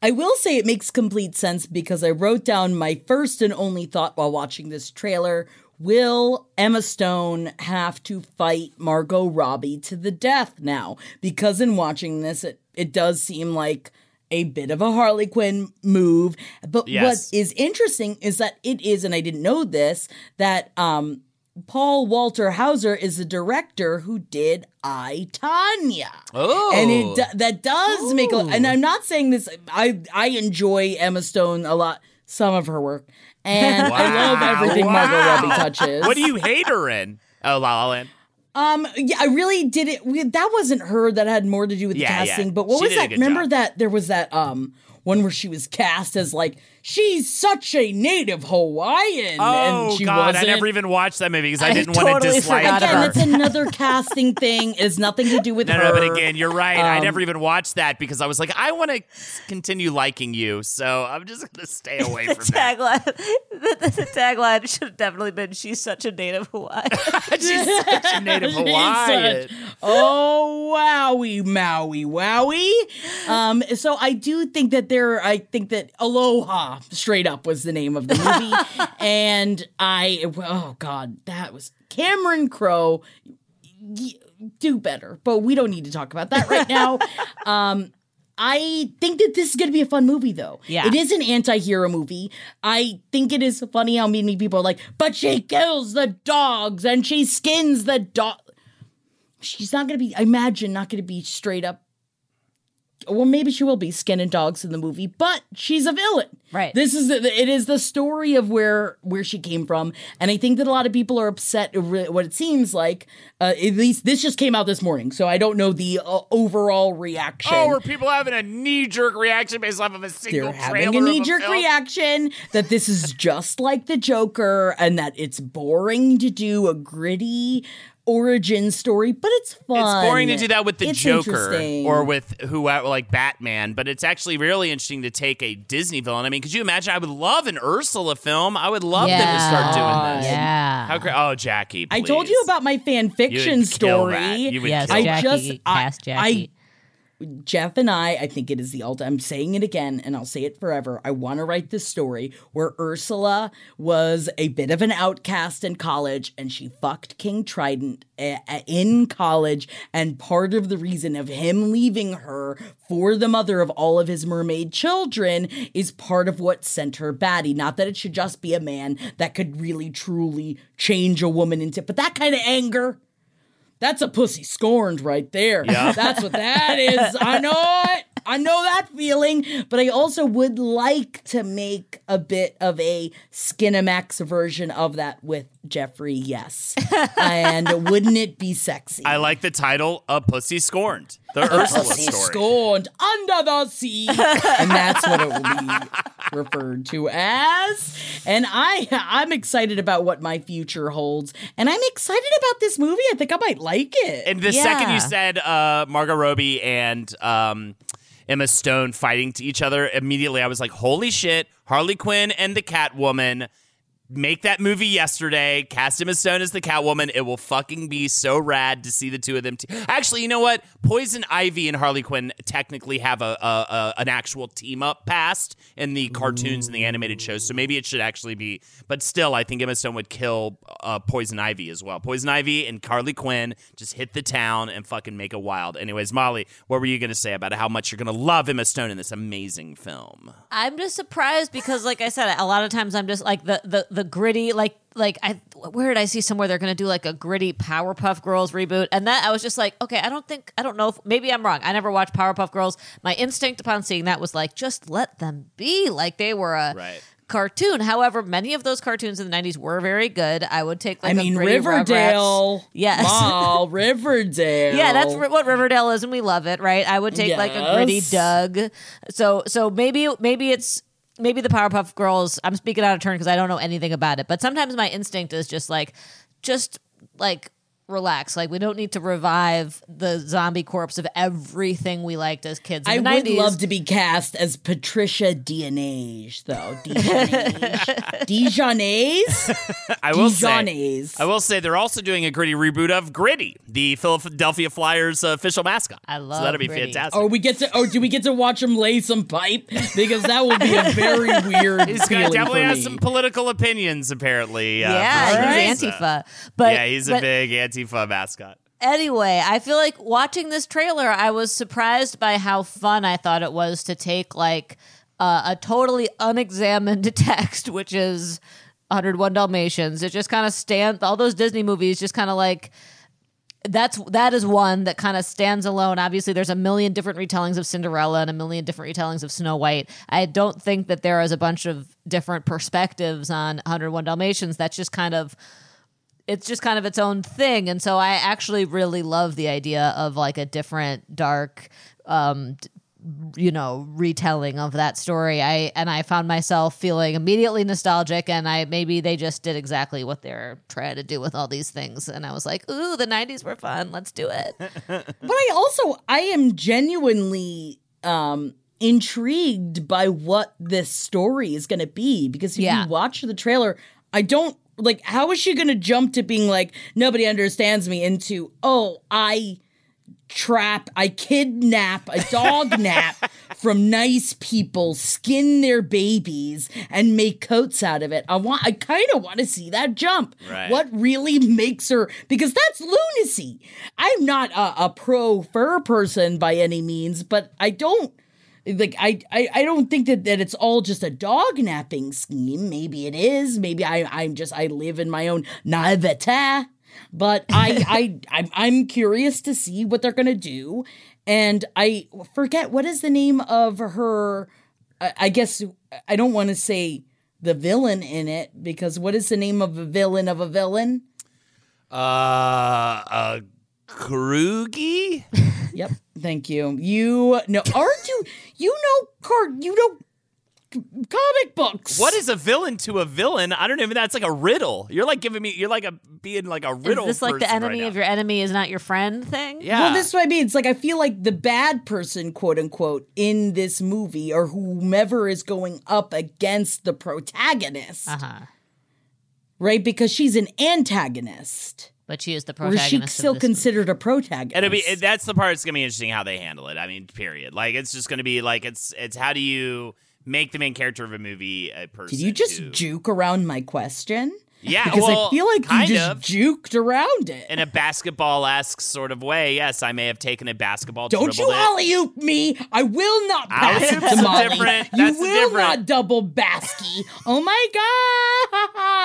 I will say it makes complete sense because I wrote down my first and only thought while watching this trailer. Will Emma Stone have to fight Margot Robbie to the death now? Because in watching this, it, it does seem like a bit of a Harley Quinn move. But Yes. what is interesting is that it is, and I didn't know this, that um, Paul Walter Hauser is the director who did I Tonya. Oh. and it that does make a. And I'm not saying this. I I enjoy Emma Stone a lot. Some of her work, and I love Wow. everything Margot Robbie touches. What do you hate her in? Oh, La La Land. Um, yeah, I really did it. That wasn't her. That had more to do with the Yeah, yeah. casting. But what She was that? Remember job. that there was that um one where she was cast as like she's such a native Hawaiian. Oh and she God, wasn't. I never even watched that movie because I I didn't want to totally dislike forgot her. Again, about [laughs] it's another casting thing. It has nothing to do with No, her. no, but again, you're right. I Um, never even watched that because I was like, I want to continue liking you, so I'm just gonna stay [laughs] away from that. tagline. the, [laughs] the, the tagline should have definitely been "She's such a native Hawaiian." She's such a native Hawaiian. such- oh wowie maui wowie. Um, so I do think that there. I think that Aloha straight up was the name of the movie, [laughs] and I. Oh God, that was Cameron Crowe. Do better, but we don't need to talk about that right now. [laughs] um, I think that this is going to be a fun movie, though. Yeah. It is an anti hero movie. I think it is funny how many people are like, but she kills the dogs and she skins the dog. She's not going to be, I imagine, not going to be straight up. Well, maybe she will be skinning dogs in the movie, but she's a villain. Right. This is the, it is the story of where where she came from, and I think that a lot of people are upset. at What it seems like, uh, at least this just came out this morning, so I don't know the uh, overall reaction. Oh, are people having a knee jerk reaction based off of a single they're having a trailer knee jerk reaction that this is just like the Joker and that it's boring to do a gritty origin story, but it's fun. It's boring to do that with the It's Joker or with who uh, like Batman, but it's actually really interesting to take a Disney villain. I mean, could you imagine? I would love an Ursula film. I would love them to start doing this. Yeah. How great! Oh, Jackie, I told you about my fan You fiction would kill that. story. You would yes, kill I that. Jackie. just- I- cast Jackie. Jeff and I, I think it is the ultimate. I'm saying it again, and I'll say it forever. I want to write this story where Ursula was a bit of an outcast in college, and she fucked King Trident uh, uh, in college. And part of the reason of him leaving her for the mother of all of his mermaid children is part of what sent her batty. Not that it should just be a man that could really truly change a woman into, but that kind of anger. That's a pussy scorned right there. Yeah. That's what that is. I know it. I know that feeling, but I also would like to make a bit of a Skinamax version of that with Jeffrey, yes. [laughs] and wouldn't it be sexy? I like the title, A Pussy Scorned. The Ursula Story. Pussy story. scorned under the sea, and that's what it will be [laughs] referred to as. And I, I'm excited about what my future holds, and I'm excited about this movie. I think I might like it. And the second you said uh, Margot Robbie and um, Emma Stone fighting to each other, immediately I was like, holy shit, Harley Quinn and the Catwoman. Make that movie yesterday. Cast Emma Stone as the Catwoman. It will fucking be so rad to see the two of them. T- Actually, you know what? Poison Ivy and Harley Quinn technically have a, a, a an actual team up past in the cartoons and the animated shows, so maybe it should actually be. But still, I think Emma Stone would kill uh, Poison Ivy as well. Poison Ivy and Harley Quinn just hit the town and fucking make it wild. Anyways, Molly, what were you gonna say about how much you're gonna love Emma Stone in this amazing film? I'm just surprised because, like I said, a lot of times I'm just like the the the gritty, like like I where did I see somewhere they're gonna do like a gritty Powerpuff Girls reboot, and that I was just like, okay, I don't think I don't know if maybe I'm wrong. I never watched Powerpuff Girls. My instinct upon seeing that was like, just let them be, like they were a. Right. Cartoon. However, many of those cartoons in the '90s were very good. I would take like I a mean, Riverdale. Rugrats. Yes. Mall, [laughs] Riverdale. Yeah, that's what Riverdale is, and we love it, right? I would take like a gritty Doug. So, so maybe, maybe it's maybe the Powerpuff Girls. I'm speaking out of turn because I don't know anything about it, but sometimes my instinct is just like, just like relax. Like we don't need to revive the zombie corpse of everything we liked as kids. In I the would 90s. love to be cast as Patricia Dijonage, though. [laughs] Dijonage. Dijonage? [laughs] I will say. I will say they're also doing a gritty reboot of Gritty, the Philadelphia Flyers official mascot. I so love that'll be Gritty. fantastic. Or we get to, or do we get to watch him lay some pipe? Because that would be a very [laughs] weird He's gonna definitely for have me. some political opinions, apparently. Uh, yeah, for he's So- Antifa, but yeah, he's a but- big Antifa mascot. anyway, I feel like watching this trailer, I was surprised by how fun I thought it was to take like uh, a totally unexamined [laughs] text, which is 101 Dalmatians. It just kind of stands. All those Disney movies just kind of like that's that is one that kind of stands alone. Obviously, there's a million different retellings of Cinderella and a million different retellings of Snow White. I don't think that there is a bunch of different perspectives on 101 Dalmatians. That's just kind of it's just kind of its own thing. And so i actually really love the idea of like a different dark um d- you know retelling of that story. I and i found myself feeling immediately nostalgic and i maybe they just did exactly what they're trying to do with all these things. And i was like ooh the 90s were fun. Let's do it. [laughs] But I also I am genuinely um intrigued by what this story is going to be because if Yeah. you watch the trailer, I don't like how is she going to jump to being like nobody understands me into oh, I trap, I kidnap a dog [laughs] nap from nice people, skin their babies, and make coats out of it. I want, I kind of want to see that jump. Right. What really makes her? Because that's lunacy. I'm not a, a pro fur person by any means, but I don't. Like I, I, I don't think that, that it's all just a dog napping scheme. Maybe it is. Maybe I, I'm just I live in my own naivete but I, [laughs] I, I'm, I'm curious to see what they're gonna do, and I forget what is the name of her. I, I guess I don't want to say the villain in it because what is the name of a villain of a villain? Uh, uh, Krugi? Yep, thank you. You know, aren't you? You know, card. You know, comic books. What is a villain to a villain? I don't even. That's like a riddle. You're like giving me. You're like a being like a is riddle. this like the enemy right of your enemy is not your friend thing Yeah. Well, this is what I mean. It's like I feel like the bad person, quote unquote, in this movie, or whomever is going up against the protagonist, uh-huh right? Because she's an antagonist, but she is the or is protagonist she of still this considered a protagonist? And it'll be that's the part that's gonna be interesting how they handle it. I mean, period. Like it's just gonna be like it's it's how do you make the main character of a movie a person? Did you just who- juke around my question? Yeah, because well, I feel like you just of. juked around it. in a basketball esque sort of way. Yes, I may have taken a basketball. Don't you alley oop me! I will not oh, pass it to Molly. different. You That's will different. not double basky. Oh my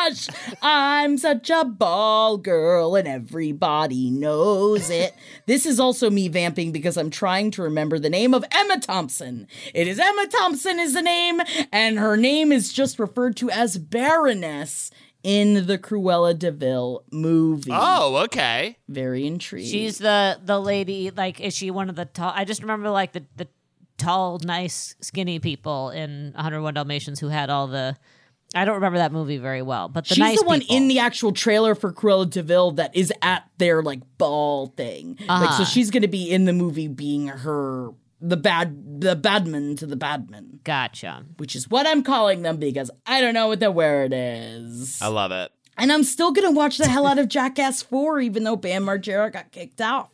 gosh! I'm such a ball girl, and everybody knows it. This is also me vamping because I'm trying to remember the name of Emma Thompson. It is Emma Thompson is the name, and her name is just referred to as Baroness in the Cruella de Vil movie. Oh, okay. Very intrigued. She's the the lady. Like, is she one of the tall? I just remember like the the tall, nice, skinny people in 101 Dalmatians who had all the. I don't remember that movie very well, but the She's nice the one people. in the actual trailer for Cruella de Vil that is at their like ball thing. Like Uh-huh. so she's gonna be in the movie being her the bad the badman to the badman. Gotcha. Which is what I'm calling them because I don't know what the word is. I love it. And I'm still gonna watch the hell out of Jackass 4, even though Bam Margera got kicked out.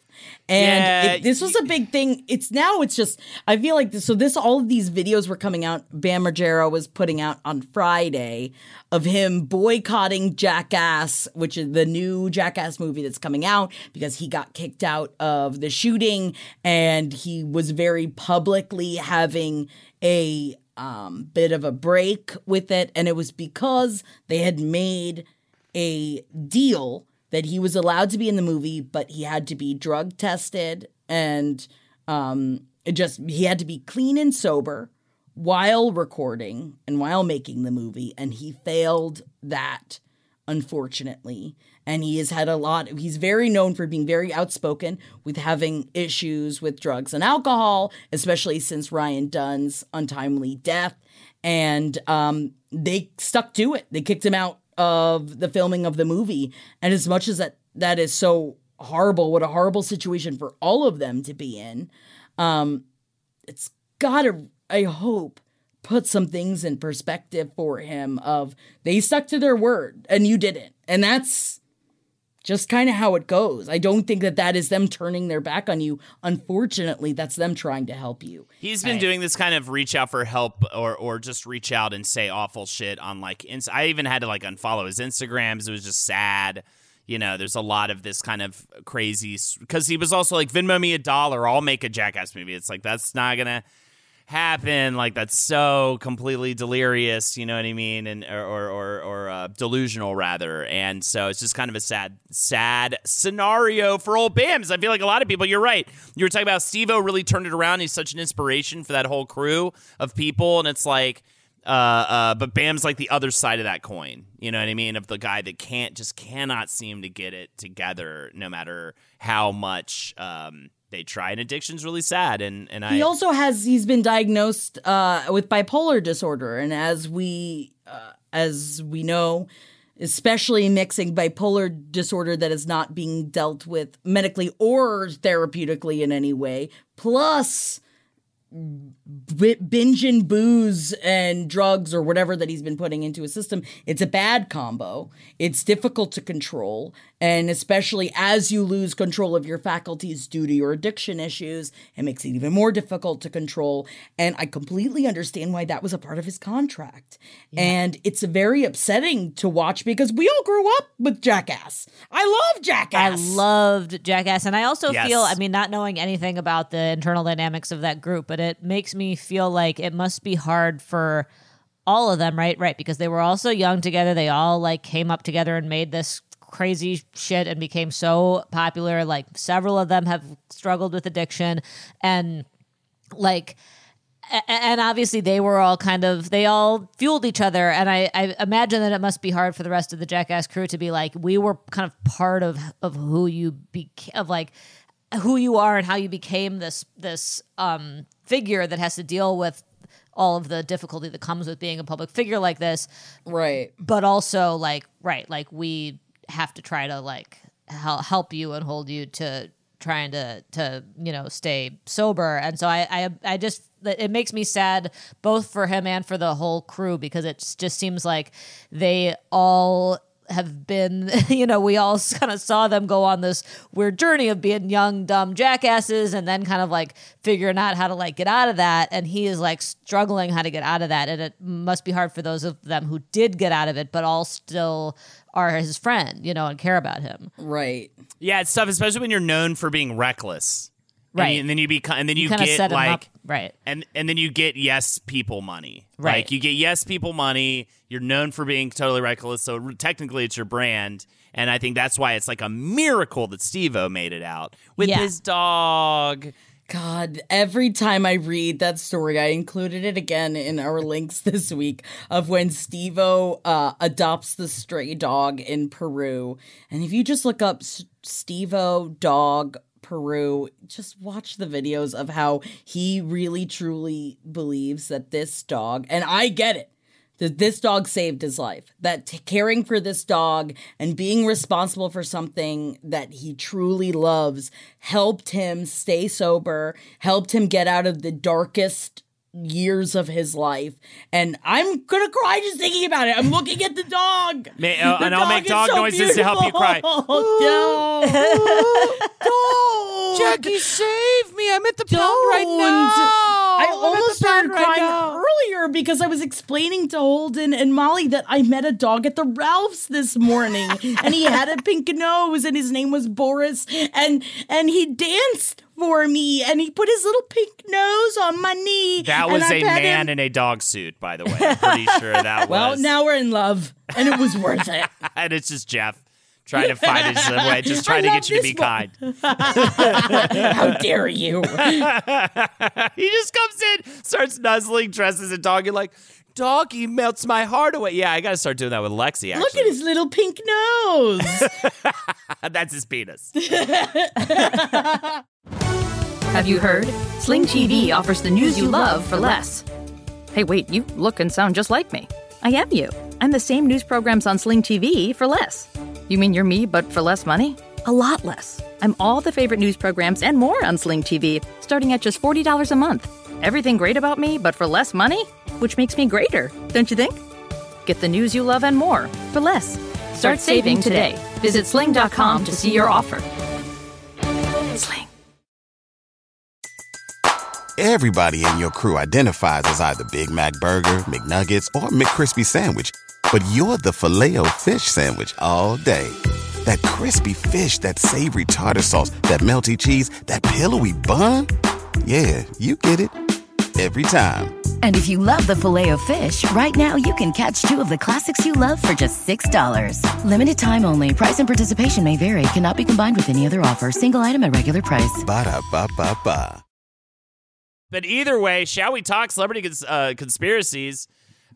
And Yeah, it- this was a big thing. It's now it's just I feel like this so this all of these videos were coming out. Bam Margera was putting out on Friday of him boycotting Jackass, which is the new Jackass movie that's coming out because he got kicked out of the shooting and he was very publicly having a um, bit of a break with it. And it was because they had made a deal that he was allowed to be in the movie, but he had to be drug tested and um, it just he had to be clean and sober while recording and while making the movie, and he failed that unfortunately. And he has had a lot. He's very known for being very outspoken with having issues with drugs and alcohol, especially since Ryan Dunn's untimely death. And um, they stuck to it. They kicked him out of the filming of the movie. And as much as that that is so horrible, what a horrible situation for all of them to be in. Um, it's gotta, I hope, put some things in perspective for him of they stuck to their word and you didn't. And that's just kind of how it goes. I don't think that that is them turning their back on you. Unfortunately, that's them trying to help you. He's been doing this kind of reach out for help or or just reach out and say awful shit on like ins- I even had to like unfollow his Instagrams. It was just sad. You know, there's a lot of this kind of crazy because he was also like Venmo me a dollar, I'll make a Jackass movie. It's like that's not gonna happen. Like that's so completely delirious. You know what I mean? And or or or, uh, delusional rather. And so it's just kind of a sad sad scenario for old Bams. I feel like a lot of people. You're right. You were talking about Steve-O really turned it around. He's such an inspiration for that whole crew of people, and it's like. Uh, uh, but Bam's like the other side of that coin. You know what I mean? Of the guy that can't just cannot seem to get it together, no matter how much um, they try. And addiction's really sad. And and I He also has he's been diagnosed uh, with bipolar disorder, and as we uh, as we know, especially mixing bipolar disorder that is not being dealt with medically or therapeutically in any way, plus b- binging booze and drugs or whatever that he's been putting into his system, it's a bad combo. It's difficult to control. And especially as you lose control of your faculties due to your addiction issues, it makes it even more difficult to control. And I completely understand why that was a part of his contract. And it's very upsetting to watch because we all grew up with Jackass. I love Jackass. I loved Jackass, and I also Yes. feel, I mean, not knowing anything about the internal dynamics of that group, but it makes me feel like it must be hard for all of them, right? Right, because they were all so young together. They all like came up together and made this crazy shit and became so popular. Like several of them have struggled with addiction, and like and obviously they were all kind of they all fueled each other and I, I imagine that it must be hard for the rest of the jackass crew to be like we were kind of part of of who you became of like who you are and how you became this this um figure that has to deal with all of the difficulty that comes with being a public figure like this right. but also like right like we have to try to like hel- help you and hold you to trying to to you know stay sober and so I I I just it makes me sad both for him and for the whole crew because it just seems like they all have been [laughs] you know we all [laughs] kind of saw them go on this weird journey of being young dumb jackasses and then kind of like figuring out how to like get out of that and he is like struggling how to get out of that and it must be hard for those of them who did get out of it but all still are his friend, you know, and care about him. Right. Yeah, it's tough, especially when you're known for being reckless. And, Right. you- and then you become, and then you, kind of get set him like, up, right? and and then you get yes people money. Right. Like you get yes people money. You're known for being totally reckless, so r- technically it's your brand. And I think that's why it's like a miracle that Steve-O made it out with Yeah. his dog. God, every time I read that story, I included it again in our links this week of when Steve-O uh, adopts the stray dog in Peru. And if you just look up S- Steve-O dog Peru, just watch the videos of how he really truly believes that this dog, and I get it that this dog saved his life. That t- caring for this dog and being responsible for something that he truly loves helped him stay sober, helped him get out of the darkest years of his life. And I'm gonna cry just thinking about it. I'm looking at the dog. May- uh, The and I'll make dog so noises to help you cry. beautiful. [laughs] Dog. [laughs] Dog. save me! I'm at the Don't. I almost started crying earlier because I was explaining to Holden and Molly that I met a dog at the Ralph's this morning [laughs] and he had a pink nose and his name was Boris and and he danced for me and he put his little pink nose on my knee. That and was I a pet man him. in a dog suit, by the way. I'm pretty sure that [laughs] Well, was. Well, now we're in love and it was worth it. [laughs] and it's just Jeff trying to find his way, [laughs] just trying to get you to be one. kind. [laughs] [laughs] How dare you? He just comes in, starts nuzzling, dresses a dog. You're like, doggy melts my heart away. Yeah, I got to start doing that with Lexi, Look at his little pink nose. That's his penis. Have you heard? Sling TV offers the news you love for less. Hey, wait, you look and sound just like me. I am you. I'm the same news programs on Sling TV for less. You mean you're me, but for less money? A lot less. I'm all the favorite news programs and more on Sling TV, starting at just $40 a month. Everything great about me, but for less money? Which makes me greater, don't you think? Get the news you love and more for less. Start saving today. Visit sling.com to see your offer. Sling. Everybody in your crew identifies as either Big Mac Burger, McNuggets, or McCrispy Sandwich. But you're the filet fish Sandwich all day. That crispy fish, that savory tartar sauce, that melty cheese, that pillowy bun. Yeah, you get it. Every time. And if you love the filet of fish, right now you can catch two of the classics you love for just $6. Limited time only. Price and participation may vary. Cannot be combined with any other offer. Single item at regular price. Ba-da-ba-ba-ba. But either way, shall we talk celebrity cons- uh, conspiracies?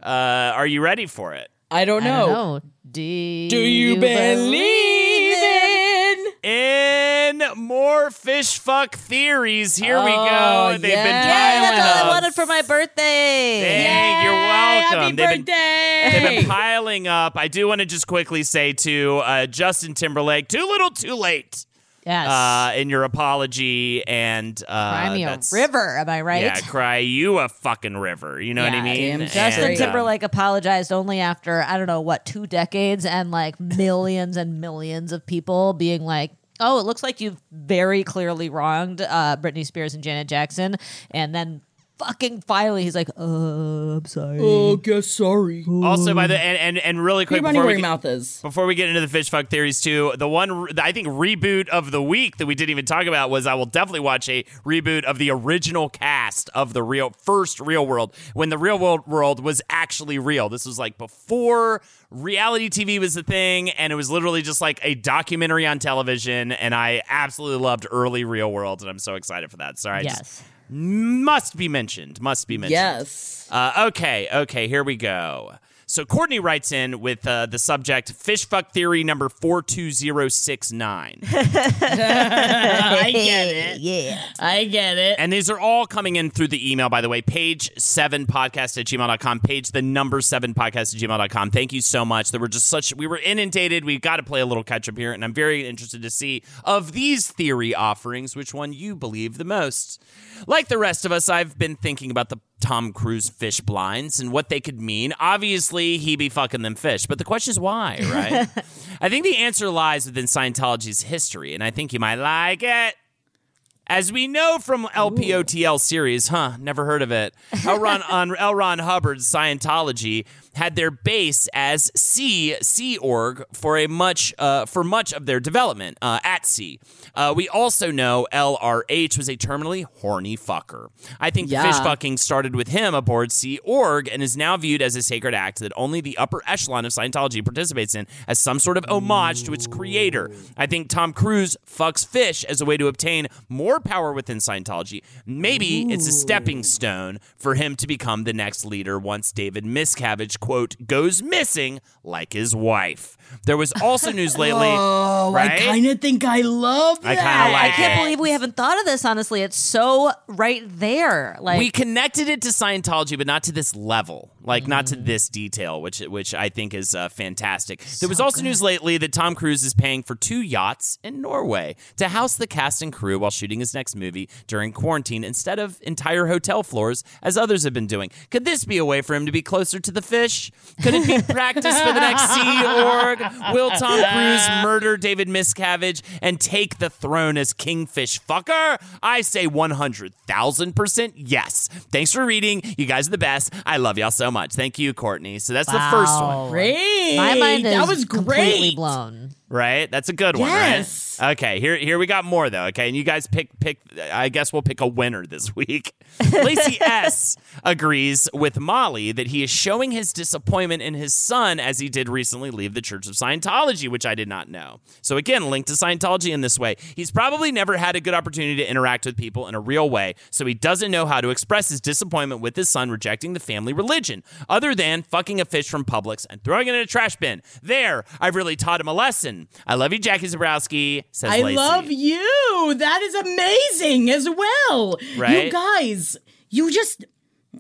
Uh, are you ready for it? I don't I know. don't know. Do, Do you believe in? In more fish fuck theories, here we Oh, go. They've yeah. been Yeah, piling that's all up. I wanted for my birthday. Hey, you're welcome. Happy They've been- birthday! They've been piling up. I do want to just quickly say to uh, Justin Timberlake, too little, too late. Yes. Uh, in your apology and uh, Cry me a river, am I right? Yeah, cry you a fucking river. You know what I mean? damn Justin. And, uh, Timberlake apologized only after I don't know what two decades and like millions and millions of people being like, "Oh, it looks like you've very clearly wronged uh, Britney Spears and Janet Jackson," and then fucking finally he's like, "Uh, I'm sorry." Oh, guess sorry. Also, by the and and, and really quick Keep running before where we your get, mouth is. before we get into the fish fuck theories too, the one re- I think reboot of the week that we didn't even talk about was I will definitely watch a reboot of the original cast of the real first Real World when the Real World world was actually real. This was like before reality TV was the thing, and it was literally just like a documentary on television. And I absolutely loved early Real World, and I'm so excited for that. Sorry, I just yes. Must be mentioned. Must be mentioned. Yes. Uh, okay, okay, here we go. So Courtney writes in with uh, the subject "Fish fuck theory number four two zero six nine, [laughs] I get it. Yeah. I get it. and these are all coming in through the email. By the way, page seven podcast at gmail.com, page the number seven podcast at gmail.com. Thank you so much. There were just such we were inundated. We've got to play a little catch up here, and I'm very interested to see of these theory offerings which one you believe the most. Like the rest of us, I've been thinking about the Tom Cruise fish blinds and what they could mean. Obviously, he be fucking them fish, but the question is why, right? [laughs] I think the answer lies within Scientology's history, and I think you might like it. As we know from LPOTL series, huh? Never heard of it. L. Ron, [laughs] on L. Ron Hubbard's Scientology had their base as Sea Sea Org for a much uh, for much of their development uh, at sea. Uh, we also know LRH was a terminally horny fucker. I think Yeah. the fish fucking started with him aboard Sea Org and is now viewed as a sacred act that only the upper echelon of Scientology participates in as some sort of homage to its creator. I think Tom Cruise fucks fish as a way to obtain more power within Scientology. Maybe it's a stepping stone for him to become the next leader once David Miscavige, quote, goes missing like his wife. There was also news [laughs] lately. Oh, right? I kind of think I love I that. kinda like I can't it. believe we haven't thought of this. Honestly, it's so right there. Like we connected it to Scientology, but not to this level, like not to this detail, which which I think is uh, fantastic. there was also news lately that Tom Cruise is paying for two yachts in Norway to house the cast and crew while shooting his next movie during quarantine, instead of entire hotel floors as others have been doing. Could this be a way for him to be closer to the fish? Could it be [laughs] practice for the next Sea Org? Will Tom Cruise [laughs] murder David Miscavige and take the throne as Kingfish fucker? I say 100,000% yes. Thanks for reading. You guys are the best. I love y'all so much. Thank you, Courtney. So that's the first one, Great. my mind is that was completely great. blown. Right? That's a good Yes. one, right? Okay, here here we got more though, okay? And you guys pick pick I guess we'll pick a winner this [laughs] week. Lacey [laughs] S agrees with Molly that he is showing his disappointment in his son as he did recently leave the Church of Scientology, which I did not know. So again, linked to Scientology in this way. He's probably never had a good opportunity to interact with people in a real way, so he doesn't know how to express his disappointment with his son rejecting the family religion, other than fucking a fish from Publix and throwing it in a trash bin. There, I've really taught him a lesson. I love you, Jackie Zebrowski. Says I Lacey. love you. That is amazing as well. Right? You guys, you just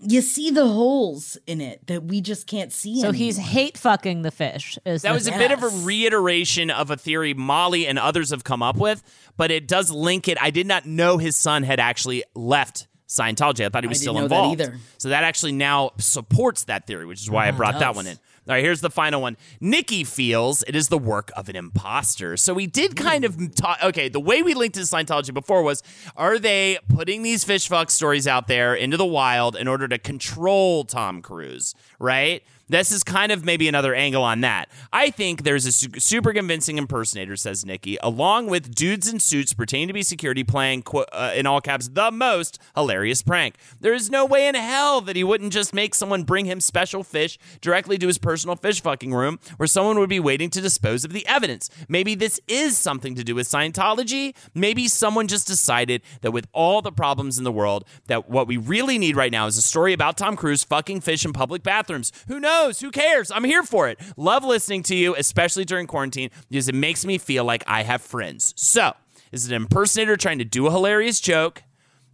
you see the holes in it that we just can't see. So anymore. he's hate fucking the fish. Is That the- was a bit of a reiteration of a theory Molly and others have come up with, but it does link it. I did not know his son had actually left Scientology. I thought he was I still didn't know that involved. either. So that actually now supports that theory, which is why I oh, brought that one in. All right, here's the final one. Nikki feels it is the work of an imposter. So we did kind of hmm. talk. Okay, the way we linked to Scientology before was are they putting these fish fuck stories out there into the wild in order to control Tom Cruise, right? This is kind of maybe another angle on that. I think there's a su- super convincing impersonator, says Nikki, along with dudes in suits pretending to be security playing, qu- uh, in all caps, the most hilarious prank. There is no way in hell that he wouldn't just make someone bring him special fish directly to his personal fish fucking room where someone would be waiting to dispose of the evidence. Maybe this is something to do with Scientology. Maybe someone just decided that with all the problems in the world, that what we really need right now is a story about Tom Cruise fucking fish in public bathrooms. Who knows? Who cares? I'm here for it. Love listening to you, especially during quarantine, because it makes me feel like I have friends. So, is it an impersonator trying to do a hilarious joke?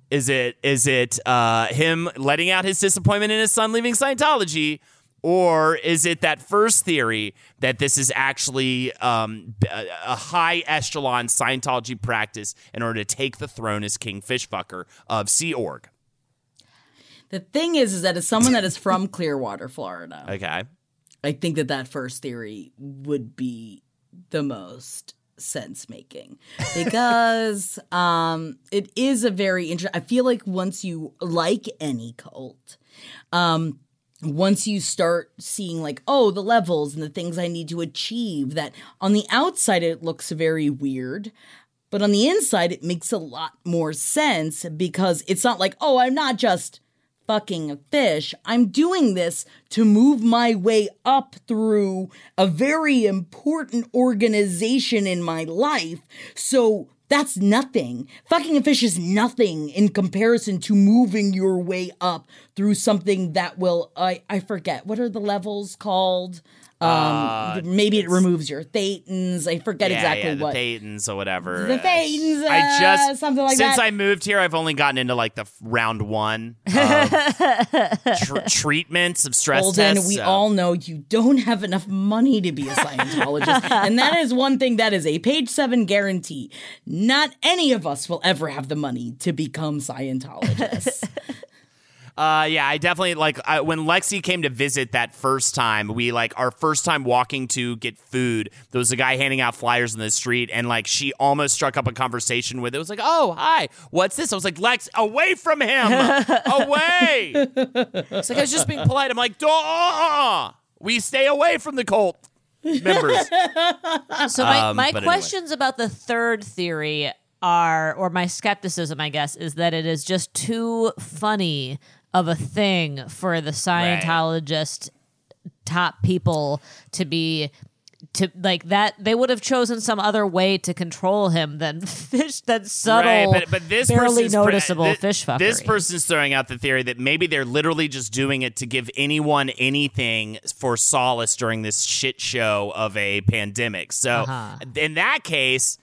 Is it is it uh, him letting out his disappointment in his son leaving Scientology, or is it that first theory that this is actually um, a a high echelon Scientology practice in order to take the throne as King Fishfucker of Sea Org? The thing is, is that as someone that is from Clearwater, Florida, Okay, I think that that first theory would be the most sense making [laughs] because um it is a very interesting i feel like once you like any cult um once you start seeing like oh the levels and the things i need to achieve that on the outside it looks very weird but on the inside it makes a lot more sense because it's not like oh i'm not just fucking a fish. I'm doing this to move my way up through a very important organization in my life. So that's nothing. Fucking a fish is nothing in comparison to moving your way up through something that will I I forget what are the levels called? Um maybe it removes your thetans. I forget yeah, exactly yeah, the what. Thetans or whatever. The Thetans, I uh, just something like that. since that. I moved here, I've only gotten into like the round one [laughs] of tr- treatments of stress Holden, tests. we so- all know you don't have enough money to be a Scientologist. [laughs] and that is one thing that is a page seven guarantee. Not any of us will ever have the money to become Scientologists. [laughs] Uh, yeah, I definitely like I, when Lexi came to visit that first time. We like our first time walking to get food. There was a guy handing out flyers in the street, and like she almost struck up a conversation with. It was like, "Oh, hi, what's this?" I was like, "Lex, away from him, [laughs] away." It's like I was just being polite. I'm like, "Duh." we stay away from the cult members. So my, Um, my but anyway. questions about the third theory are, or my skepticism, I guess, is that it is just too funny of a thing for the Scientologist top people to be to like that. They would have chosen some other way to control him than [laughs] fish, than subtle, Right, but, but this barely pre- noticeable thi- fish fuckery. This person's throwing out the theory that maybe they're literally just doing it to give anyone anything for solace during this shit show of a pandemic. So Uh-huh. in that case,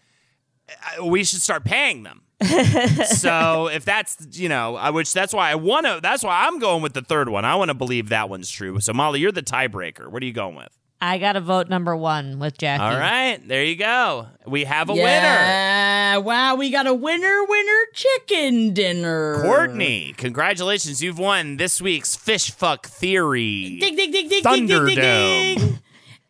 uh, we should start paying them. So if that's you know, I which that's why I want to. That's why I'm going with the third one. I want to believe that one's true. So Molly, you're the tiebreaker. What are you going with? I got to vote number one with Jackie. All right, there you go. We have a winner. Wow, we got a winner, winner chicken dinner. Courtney, congratulations. You've won this week's Fish Fuck Theory. Ding, ding, ding, ding, ding, ding, ding, Thunderdome. ding.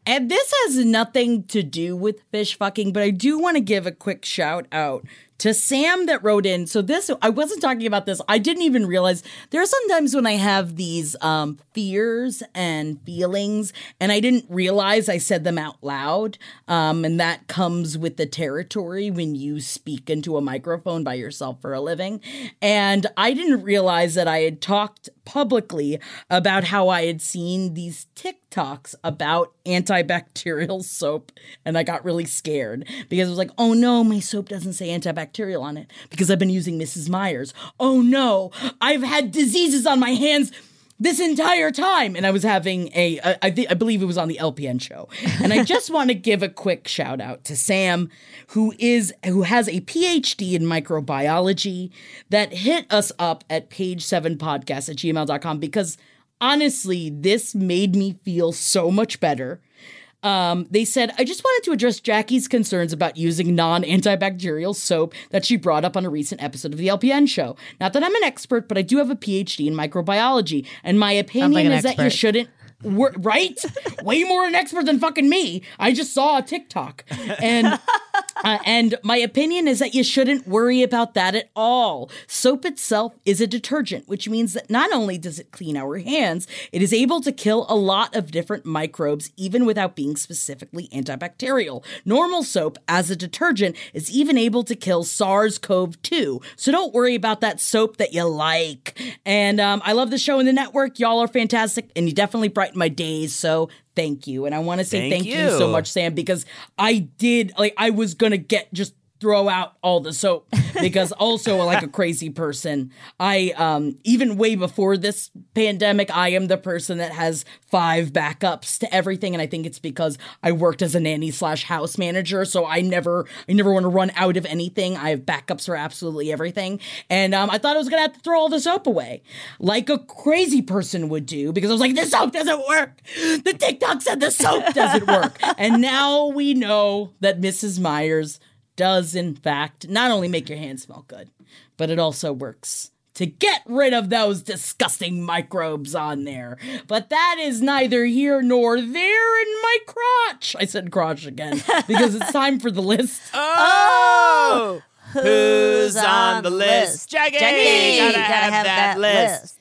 And this has nothing to do with fish fucking, but I do want to give a quick shout out to Sam that wrote in. So this, I wasn't talking about this. I didn't even realize there are sometimes when I have these um, fears and feelings, and I didn't realize I said them out loud. Um, and that comes with the territory when you speak into a microphone by yourself for a living. And I didn't realize that I had talked publicly about how I had seen these TikToks about antibacterial [laughs] soap. And I got really scared because I was like, oh no, my soap doesn't say antibacterial on it because I've been using Mrs. Meyer's. Oh no, I've had diseases on my hands this entire time and i was having a I I thi- I believe it was on the lpn show [laughs] and i just want to give a quick shout out to sam who is who has a phd in microbiology that hit us up at page 7 podcast at gmail.com because honestly this made me feel so much better um, they said, I just wanted to address Jackie's concerns about using non antibacterial soap that she brought up on a recent episode of the LPN show. Not that I'm an expert, but I do have a PhD in microbiology, and my opinion like is that you shouldn't. [laughs] right? Way more an expert than fucking me. I just saw a TikTok, and [laughs] uh, and my opinion is that you shouldn't worry about that at all. Soap itself is a detergent, which means that not only does it clean our hands, it is able to kill a lot of different microbes even without being specifically antibacterial. Normal soap, as a detergent, is even able to kill SARS CoV 2. So don't worry about that soap that you like. And um, I love the show and the network. Y'all are fantastic, and you definitely brighten my days. So thank you. And I want to say Thank thank, you. so much, Sam, because I did, like, I was going to get just throw out all the soap because also like a crazy person. I um even way before this pandemic i am the person that has five backups to everything. And i think it's because i worked as a nanny slash house manager. So i never i never want to run out of anything. I have backups for absolutely everything. And um i thought i was gonna have to throw all the soap away like a crazy person would do because i was like the soap doesn't work. The tiktok said the soap doesn't work. And now we know that mrs Meyer's does in fact not only make your hands smell good, but it also works to get rid of those disgusting microbes on there. But that is neither here nor there in my crotch. I said crotch again [laughs] because it's time for the list. Oh, oh! who's on the list? Jackie, Jackie, gotta, have, that, list.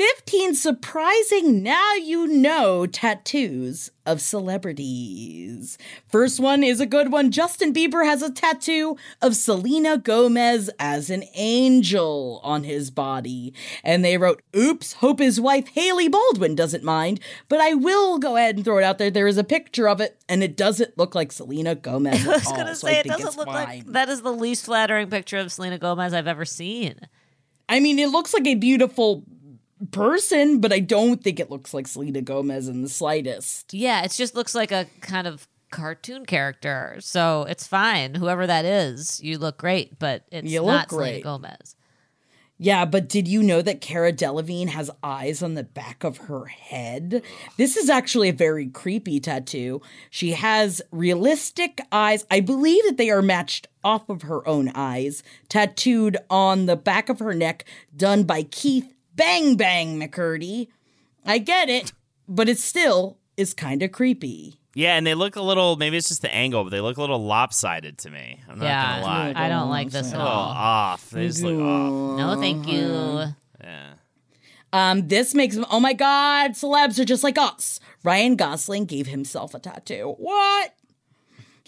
15 surprising now you know tattoos of celebrities. First one is a good one. Justin Bieber has a tattoo of Selena Gomez as an angel on his body. And they wrote, Oops, hope his wife Hailey Baldwin doesn't mind, but I will go ahead and throw it out there. There is a picture of it, and it doesn't look like Selena Gomez. [laughs] I was gonna so say it doesn't look fine. like that is the least flattering picture of Selena Gomez I've ever seen. I mean, it looks like a beautiful person, but I don't think it looks like Selena Gomez in the slightest. Yeah, it just looks like a kind of cartoon character. So it's fine. Whoever that is, you look great, but it's You look not Selena great. Gomez. Yeah, but did you know that Cara Delevingne has eyes on the back of her head? This is actually a very creepy tattoo. She has realistic eyes. I believe that they are matched off of her own eyes, tattooed on the back of her neck, done by Keith Bang Bang McCurdy. I get it, but it still is kind of creepy. Yeah, and they look a little. Maybe it's just the angle, but they look a little lopsided to me. I'm not yeah, gonna lie. I don't like this at little all. off. They just look off. No, thank you. Yeah. Um, this makes oh my god, celebs are just like us. Ryan Gosling gave himself a tattoo. What?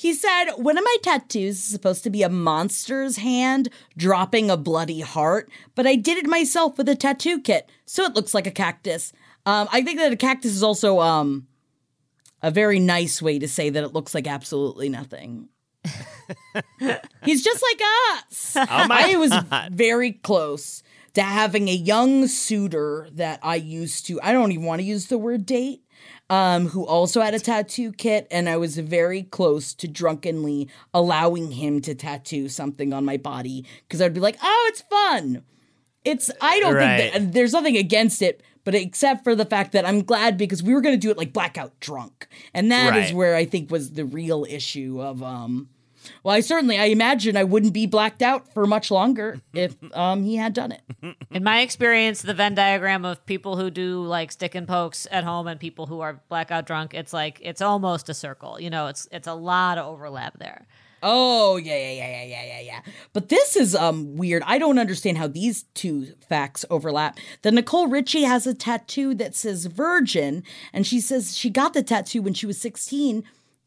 He said, One of my tattoos is supposed to be a monster's hand dropping a bloody heart, but I did it myself with a tattoo kit, so it looks like a cactus. Um, I think that a cactus is also um, a very nice way to say that it looks like absolutely nothing. [laughs] He's just like us. Oh my I was God. very close to having a young suitor that I used to, I don't even want to use the word date, um, who also had a tattoo kit. And I was very close to drunkenly allowing him to tattoo something on my body because I'd be like, oh, it's fun. It's, I don't Right. think that, there's nothing against it. But except for the fact that I'm glad because we were going to do it like blackout drunk. And that is Right. where I think was the real issue of, um, well, I certainly, I imagine I wouldn't be blacked out for much longer [laughs] if um, he had done it. In my experience, the Venn diagram of people who do like stick and pokes at home and people who are blackout drunk, it's like it's almost a circle. You know, it's it's a lot of overlap there. Oh yeah, yeah, yeah, yeah, yeah, yeah, yeah. But this is um weird. I don't understand how these two facts overlap. That Nicole Richie has a tattoo that says virgin, and she says she got the tattoo when she was 16,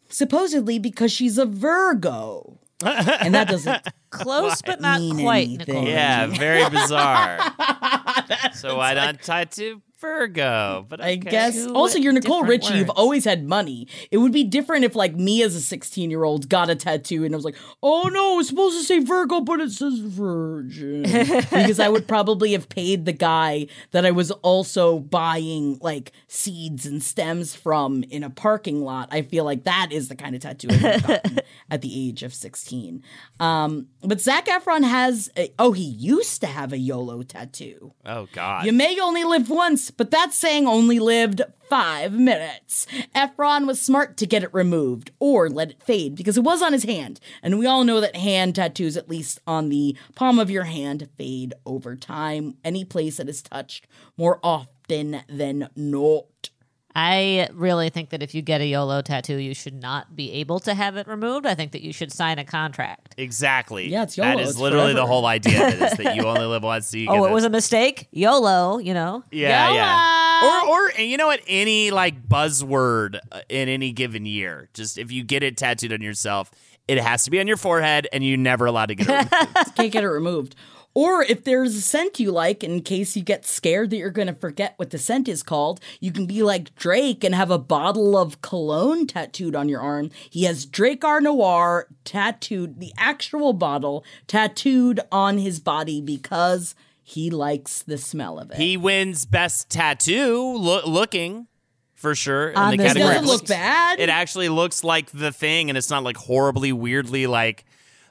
supposedly because she's a Virgo. and that doesn't [laughs] Close, but not mean quite. anything. Nicole. Yeah, very bizarre. [laughs] so why not tattoo Virgo? But I guess. Also, you're Nicole Richie. You've always had money. It would be different if, like, me as a 16 year old got a tattoo and I was like, oh no, it's supposed to say Virgo, but it says Virgin. [laughs] because I would probably have paid the guy that I was also buying, like, seeds and stems from in a parking lot. I feel like that is the kind of tattoo I've gotten [laughs] at the age of 16. Um, but Zac Efron has, a, oh, he used to have a YOLO tattoo. Oh God. You may only live once, but that saying only lived five minutes. Efron was smart to get it removed or let it fade because it was on his hand. And we all know that hand tattoos, at least on the palm of your hand, fade over time. Any place that is touched more often than not. I really think that if you get a YOLO tattoo, you should not be able to have it removed. I think that you should sign a contract. Exactly. Yeah, it's YOLO, is it's literally the whole idea of it is that you [laughs] only live once. So you Oh, get it was a mistake? YOLO, you know? Yeah, YOLO! yeah. Or, or, and you know what? Any like buzzword uh, in any given year, just if you get it tattooed on yourself, it has to be on your forehead, and you're never allowed to get it. [laughs] removed. Can't get it removed. Or if there's a scent you like, in case you get scared that you're going to forget what the scent is called, you can be like Drake and have a bottle of cologne tattooed on your arm. He has Drakkar Noir tattooed, the actual bottle tattooed on his body because he likes the smell of it. he wins best tattoo loo- looking for sure in On the this it category. doesn't look bad. It actually looks like the thing, and it's not like horribly, weirdly like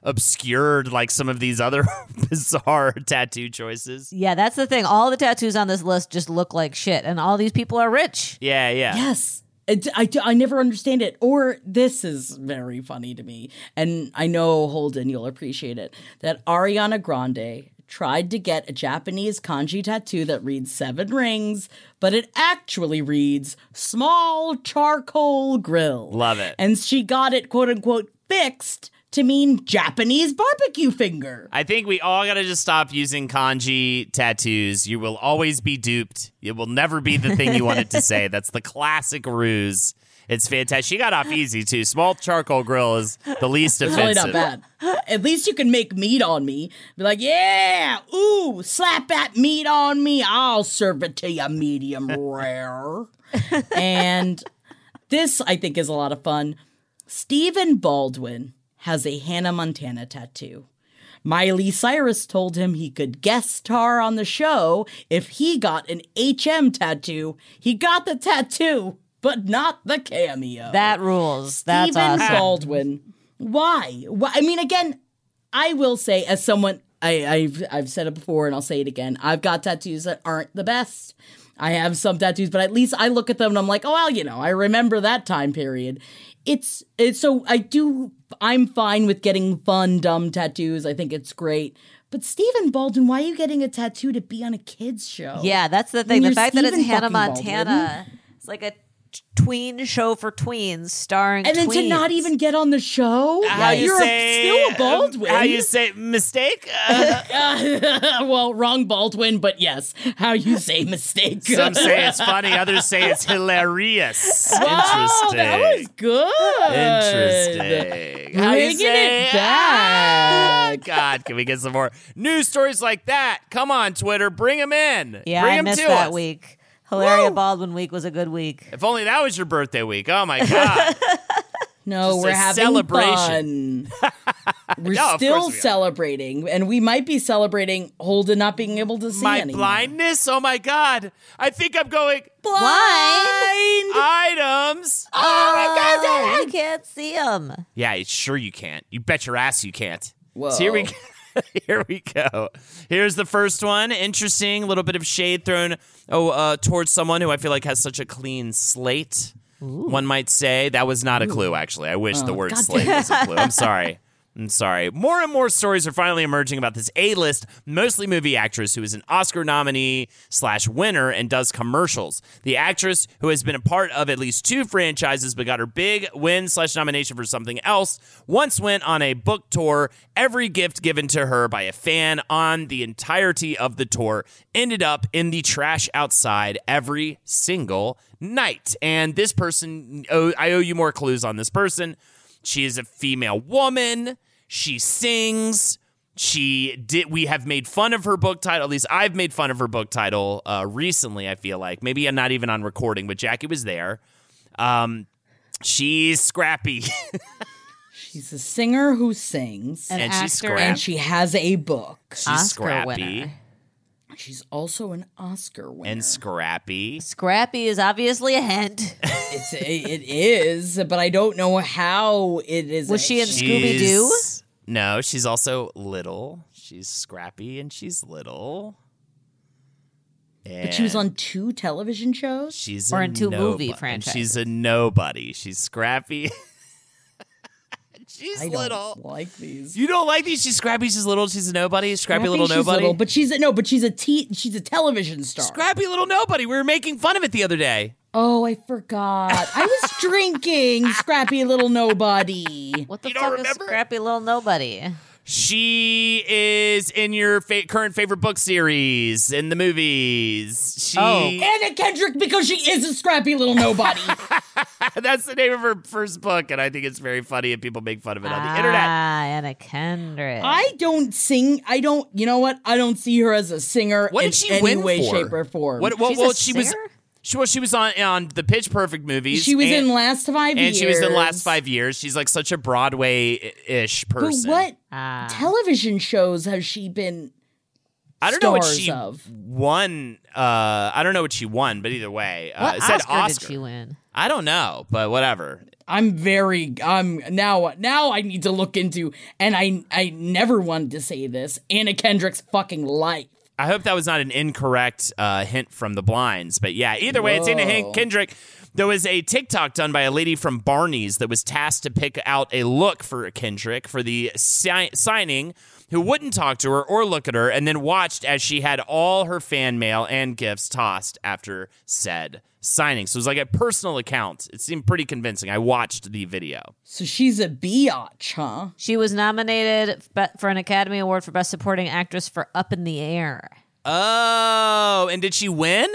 obscured like some of these other [laughs] bizarre tattoo choices. Yeah, that's the thing. All the tattoos on this list just look like shit, and all these people are rich. Yeah, yeah. Yes. It, I, I never understand it. Or this is very funny to me. And I know, Holden, you'll appreciate it. That Ariana Grande tried to get a Japanese kanji tattoo that reads seven rings, but it actually reads small charcoal grill. Love it. And she got it, quote unquote, fixed to mean Japanese barbecue finger. I think we all got to just stop using kanji tattoos. You will always be duped. It will never be the thing you wanted to say. That's the classic ruse. It's fantastic. She got off easy too. Small charcoal grill is the least It's really offensive. not bad. At least you can make meat on me. Be like, yeah, ooh, slap that meat on me. I'll serve it to you medium rare. [laughs] and this, I think, is a lot of fun. Stephen Baldwin has a Hannah Montana tattoo. Miley Cyrus told him he could guest star on the show if he got an HM tattoo. He got the tattoo, but not the cameo. That rules. That's Stephen awesome. Baldwin. Why? Why? I mean, again, I will say, as someone, I, I've I've said it before, and I'll say it again. I've got tattoos that aren't the best. I have some tattoos, but at least I look at them and I'm like, oh well, you know, I remember that time period. It's it's so I do. I'm fine with getting fun, dumb tattoos. I think it's great. But Stephen Baldwin, why are you getting a tattoo to be on a kids show? Yeah, that's the thing. When The fact that it's Hannah fucking Baldwin. Montana, it's like a tween show for tweens starring And then to not even get on the show? How you You're say? still a um, Baldwin. how you say mistake? [laughs] Uh, [laughs] well, wrong Baldwin, but yes. How you say mistake. some [laughs] say it's funny, others say it's hilarious. Wow, Interesting. that was good. Interesting. How you Bringing say- it back. God, can we get some more news stories like that? Come on, Twitter, bring them in. Yeah, bring I 'em missed to that us. week. Hilaria Woo! Baldwin week was a good week. If only that was your birthday week. Oh my God. [laughs] No, Just we're having a having celebration. fun. [laughs] We're No, still we celebrating, and we might be celebrating Holden not being able to see my anymore. blindness. Oh my God. I think I'm going blind. items. Oh, my god! I can't see oh. them. Yeah, sure you can't. You bet your ass you can't. Whoa. So here we go. [laughs] here we go. Here's the first one. Interesting. A little bit of shade thrown oh uh, towards someone who I feel like has such a clean slate. One might say that was not a clue. Actually, I wish the word God slate was a clue. I'm sorry. I'm sorry. More and more stories are finally emerging about this A-list, mostly movie actress who is an Oscar nominee slash winner and does commercials. The actress who has been a part of at least two franchises but got her big win slash nomination for something else once went on a book tour. Every gift given to her by a fan on the entirety of the tour ended up in the trash outside every single night. And this person, oh, I owe you more clues on this person. She is a female woman. She sings. She did. We have made fun of her book title. At least I've made fun of her book title uh, recently. I feel like maybe I'm not even on recording, but Jackie was there. Um, she's scrappy, [laughs] She's a singer who sings, An And she's actor and she has a book. she's Oscar scrappy winner. She's also an Oscar winner. and scrappy. Scrappy is obviously a hint. it's it is, but I don't know how it is. Was she in Scooby Doo? No, she's also little. She's scrappy and she's little. But she was on two television shows. She's Or a in two movie nobo- franchises. She's a nobody. She's scrappy. [laughs] she's I don't little. like these. You don't like these? She's scrappy. She's little. She's a nobody. Scrappy, Scrappy, little she's nobody. little, but she's no, but she's a t. te- she's a television star. scrappy little nobody. We were making fun of it the other day. oh, I forgot. I was [laughs] drinking. Scrappy little nobody. What the You don't fuck is remember? Scrappy Little Nobody? She is in your fa- current favorite book series in the movies. She, Oh. Anna Kendrick because she is a scrappy little nobody. [laughs] that's the name of her first book, and I think it's very funny, and people make fun of it on the internet. Ah, Anna Kendrick. I don't sing. I don't. You know what? I don't see her as a singer What in did she any win way, for? shape, or form. What? Well, well a she was. Singer? She, well, she was on on the Pitch Perfect movies. she was and, in last five and years, she was in last five years. She's like such a Broadway ish But person. what Ah. television shows has she been? I don't know what she of? won. Uh, I don't know what she won, but either way, uh, what it said Oscar, Oscar. did she win? I don't know, but whatever. I'm very. I'm now. Now I need to look into, and I I never wanted to say this. Anna Kendrick's fucking life. I hope that was not an incorrect uh, hint from the blinds, but yeah. Either way, it's Anna Whoa. Hank Kendrick. There was a TikTok done by a lady from Barney's that was tasked to pick out a look for Kendrick for the si- signing, who wouldn't talk to her or look at her, and then watched as she had all her fan mail and gifts tossed after said signing. So it was like a personal account. It seemed pretty convincing. I watched the video. So she's a biatch, huh? She was nominated for an Academy Award for Best Supporting Actress for Up in the Air. Oh, and did she win?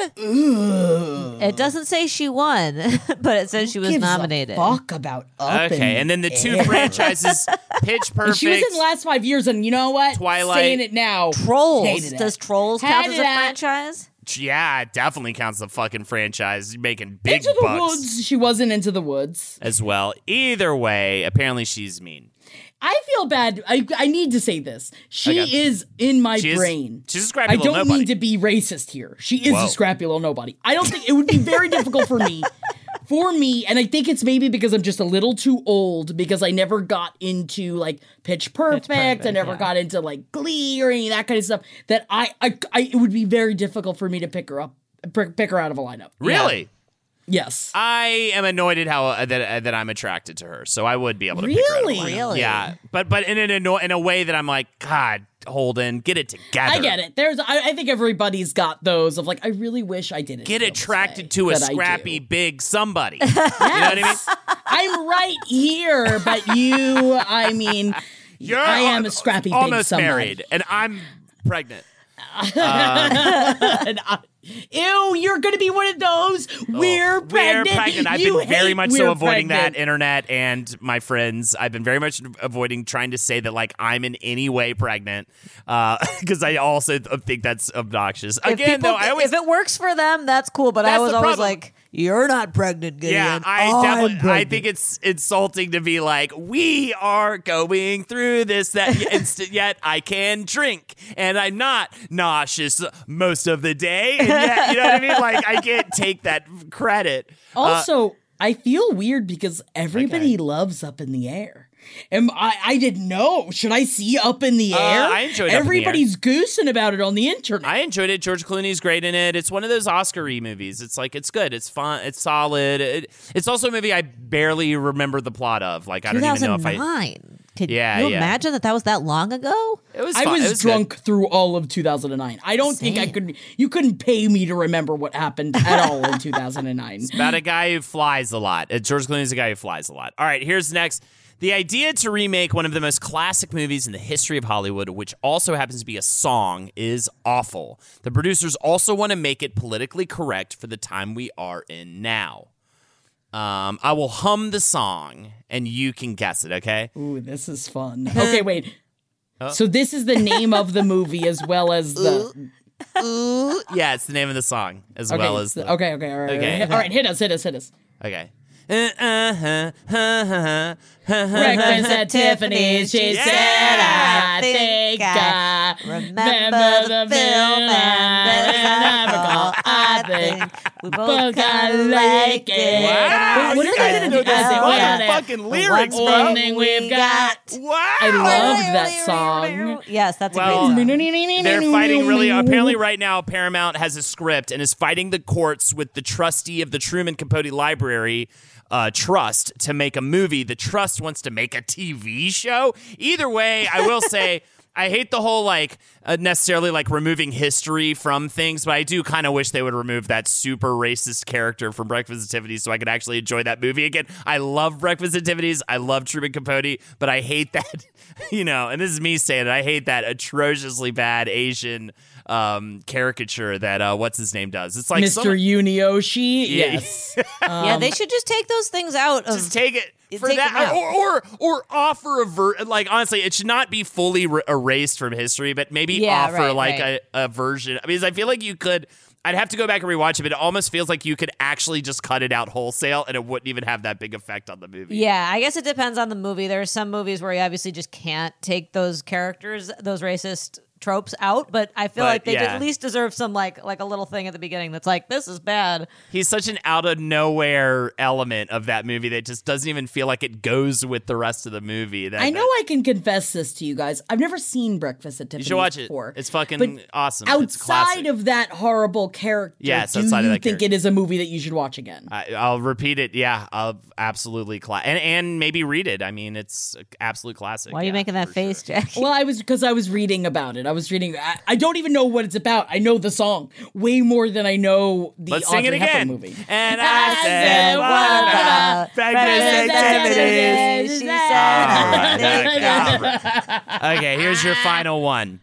It doesn't say she won, [laughs] but it says she was Gives a nominated. fuck about up. Okay, in and then the two air. franchises, [laughs] Pitch Perfect. She was in the last five years, and you know what? Twilight. Saying it now. Trolls. Hated it. Does Trolls count Hated as a it. franchise? Yeah, it definitely counts the fucking franchise. You're making big Into the woods. She wasn't into the woods. as well. Either way, apparently she's mean. I feel bad. I, I need to say this. She Okay. is in my She is- brain. she's a scrappy I don't nobody. mean to be racist here. She is Whoa. a scrappy little nobody. I don't think it would be very [laughs] difficult for me. For me, and I think it's maybe because I'm just a little too old because I never got into like Pitch Perfect. I Perfect, never yeah. got into like Glee or any of that kind of stuff. That I, I, I it would be very difficult for me to pick her up, pick pick her out of a lineup. Really? Yes. I am annoyed at how uh, that uh, that I'm attracted to her, so I would be able to pick her out of Really? lineup. Really? Yeah, but but in an anno- in a way that I'm like, God, Holden, get it together. I get it. There's, I, I think everybody's got those of like, I really wish I didn't Get feel this attracted to a but I do. scrappy big somebody. [laughs] You know what I mean? I'm right here, but you, I mean, You're I am al- a scrappy big almost somebody. married, and I'm pregnant. [laughs] And I- ew, you're gonna be one of those. Oh, we're Oh, pregnant. We're pregnant. I've You been very much so avoiding pregnant. that internet and my friends. I've been very much avoiding trying to say that like I'm in any way pregnant uh, [laughs] because I also think that's obnoxious. If Again, people- though, I always if it works for them, that's cool. But I was always problem. like, "You're not pregnant, Gideon. Yeah, I I'm definitely. I think it's insulting to be like, we are going through this, that, [laughs] inst- yet I can drink, and I'm not nauseous most of the day, and yet, you know what I mean? Like, I can't take that credit. Uh, Also, I feel weird because everybody loves Up in the Air. Am I? I didn't know. Should I see Up in the Uh, Air? I enjoyed Up in the Air. Everybody's goosing about it on the internet. I enjoyed it. George Clooney's great in it. It's one of those Oscar-y movies. It's like it's good. It's fun. It's solid. It, it's also a movie I barely remember the plot of. Like I don't even know if I. 2009. Could Yeah, you yeah. imagine that that was that long ago? It was. I was, was drunk Good. through all of 2009. I don't think I could. You couldn't pay me to remember what happened at all in [laughs] 2009. about a guy who flies a lot. Uh, George Clooney's a guy who flies a lot. All right, here's next. The idea to remake one of the most classic movies in the history of Hollywood, which also happens to be a song, is awful. The producers also want to make it politically correct for the time we are in now. Um, I will hum the song and you can guess it, okay? Ooh, this is fun. [laughs] Okay, wait. So this is the name of the movie as well as [laughs] the. Yeah, it's the name of the song as Okay, well as the. okay, okay, all right, Okay. all right. Hit us, hit us, hit us. Okay. Breakfast at [laughs] Tiffany's. She Yeah. said, "I think I remember the film and never call. I think we both kind of like it." Wow, What are guys they gonna do? these I said, lyrics, bro. One thing we've got. Wow. I loved that song. Yes, that's a great song. They're fighting really. Apparently, right now, Paramount has a script and is fighting the courts with the trustee of the Truman Capote Library. Uh, trust to make a movie. The trust wants to make a TV show. Either way, I will say [laughs] I hate the whole like uh, necessarily like removing history from things, but I do kind of wish they would remove that super racist character from Breakfast at Tiffany's so I could actually enjoy that movie again. I love Breakfast at Tiffany's. I love Truman Capote, but I hate that, [laughs] you know, and this is me saying it. I hate that atrociously bad Asian um, caricature that uh, what's his name does. It's like Mr. some- Yunioshi. Yeah. Yes. [laughs] yeah, they should just take those things out of. just take it for take that, or, or or offer a ver- like honestly, it should not be fully re- erased from history, but maybe Yeah, offer right, like right. a, a version. I mean, I feel like you could. I'd have to go back and rewatch it, but it almost feels like you could actually just cut it out wholesale, and it wouldn't even have that big effect on the movie. Yeah, I guess it depends on the movie. There are some movies where you obviously just can't take those characters, those racist tropes out, but I feel But, like they yeah. at least deserve some like like a little thing at the beginning that's like this is bad. He's such an out of nowhere element of that movie that just doesn't even feel like it goes with the rest of the movie. That, I know that- I can confess this to you guys. I've never seen Breakfast at Tiffany's should watch it. before. It's fucking But awesome. It's. Outside of that horrible character, Yes, do outside of you that think character. it is a movie that you should watch again? I, I'll repeat it. Yeah, I'll absolutely cla- and and maybe read it. I mean, it's a absolute classic. Why are you yeah, making that face, sure. Jack? well, I was because I was reading about it. I was reading. I, I don't even know what it's about. I know the song way more than I know the Let's Audrey sing it Hepburn again. movie. And [laughs] I I said, what what about about activities? She said, right, okay, [laughs] all right. Okay, here's your final one.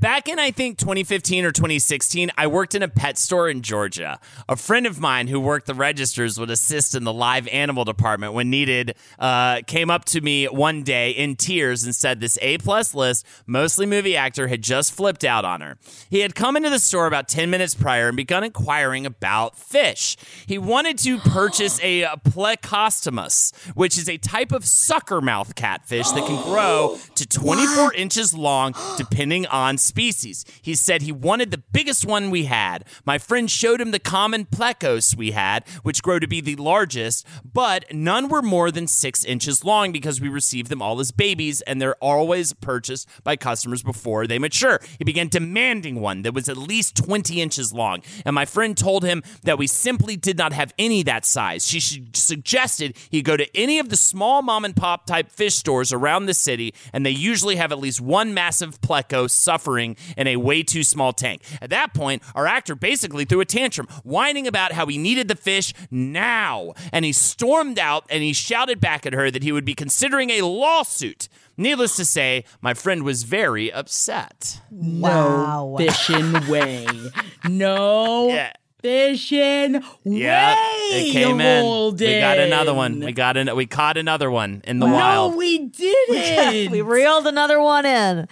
Back in, I think, 2015 or 2016, I worked in a pet store in Georgia. A friend of mine who worked the registers would assist in the live animal department when needed, uh, came up to me one day in tears and said this A plus list, mostly movie actor, had just flipped out on her. He had come into the store about 10 minutes prior and begun inquiring about fish. He wanted to [gasps] purchase a plecostomus, which is a type of sucker mouth catfish that can [gasps] grow to 24 inches long depending on species. He said he wanted the biggest one we had. My friend showed him the common plecos we had, which grow to be the largest, but none were more than six inches long because we received them all as babies and they're always purchased by customers before they mature. He began demanding one that was at least 20 inches long, and my friend told him that we simply did not have any that size. She suggested he go to any of the small mom and pop type fish stores around the city, and they usually have at least one massive pleco suffering in a way too small tank. At that point, our actor basically threw a tantrum, whining about how he needed the fish now, and he stormed out and he shouted back at her that he would be considering a lawsuit. Needless to say, my friend was very upset. No fishing way. [laughs] No Yeah. Fishing Yeah, way. it came in. Holden. We got another one. We got an, we caught another one in the water. no, wild. we [laughs] didn't. we reeled another one in.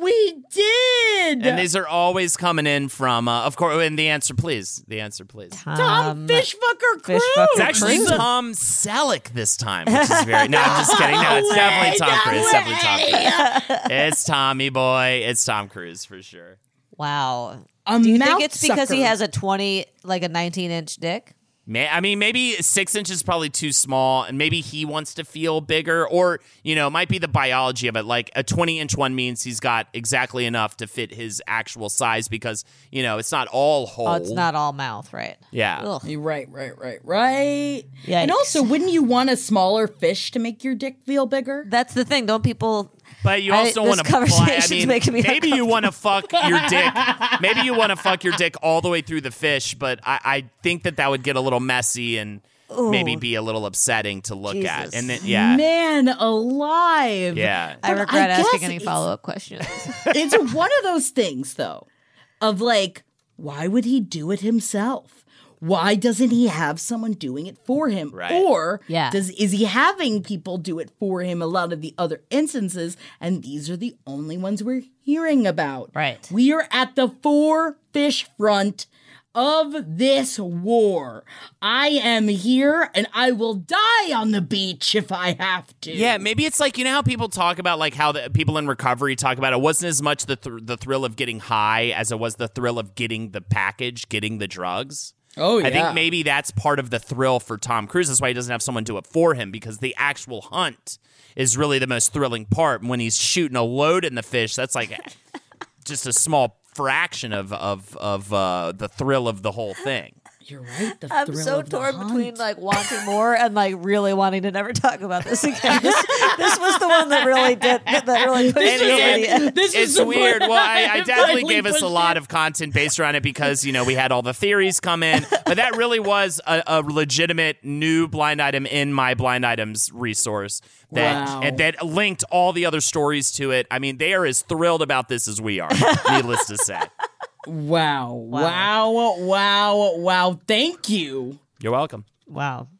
We did. and these are always coming in from, uh, of course. And the answer, please. The answer, please. Tom Fishfucker Cruise. Fishfucker It's actually Cruise. Tom Selleck this time, which is very. No, I'm just kidding. No, [laughs] it's definitely Tom No Cruise. It's definitely Tom. Cruise. It's Tommy boy. It's Tom Cruise for sure. Wow. A Do you mouth think it's because he has a 20, like a 19 inch dick? May, I mean, maybe six inches is probably too small, and maybe he wants to feel bigger, or you know, it might be the biology of it. Like a 20 inch one means he's got exactly enough to fit his actual size because you know it's not all whole. Oh, it's not all mouth, right? Yeah. Ugh. Right, right, right, right. Yikes. And also, wouldn't you want a smaller fish to make your dick feel bigger? That's the thing. Don't people. But you also want to play. I conversation's mean, making me maybe you want to fuck your [laughs] dick. Maybe you want to fuck your dick all the way through the fish. But I, I think that that would get a little messy and maybe be a little upsetting to look at. And then yeah, Man alive. yeah. I But regret I asking any follow up questions. [laughs] it's one of those things though of like why would he do it himself why doesn't he have someone doing it for him Right. or Yeah. does is he having people do it for him a lot of the other instances and these are the only ones we're hearing about Right. we are at the four fish front of this war. I am here and I will die on the beach if I have to. Yeah, maybe it's like you know how people talk about like how the people in recovery talk about it wasn't as much the thr the thrill of getting high as it was the thrill of getting the package, getting the drugs. Oh, I think maybe that's part of the thrill for Tom Cruise. That's why he doesn't have someone do it for him because the actual hunt is really the most thrilling part. When he's shooting a load in the fish, that's like [laughs] just a small fraction of of of uh, the thrill of the whole thing. You're right. The I'm thrill so of torn hunt. between like wanting more and like really wanting to never talk about this again. [laughs] This, this was the one that really did that really [laughs] pushed And me over the it- edge. This is it's the weird. Well, I, I definitely gave us a lot of content based around it because you know we had all the theories come in, but that really was a, a legitimate new blind item in my blind items resource that Wow. and that linked all the other stories to it. I mean, they are as thrilled about this as we are. needless to say, [laughs] Wow. Wow. Wow. Wow. Thank you. you're welcome. Wow. [laughs]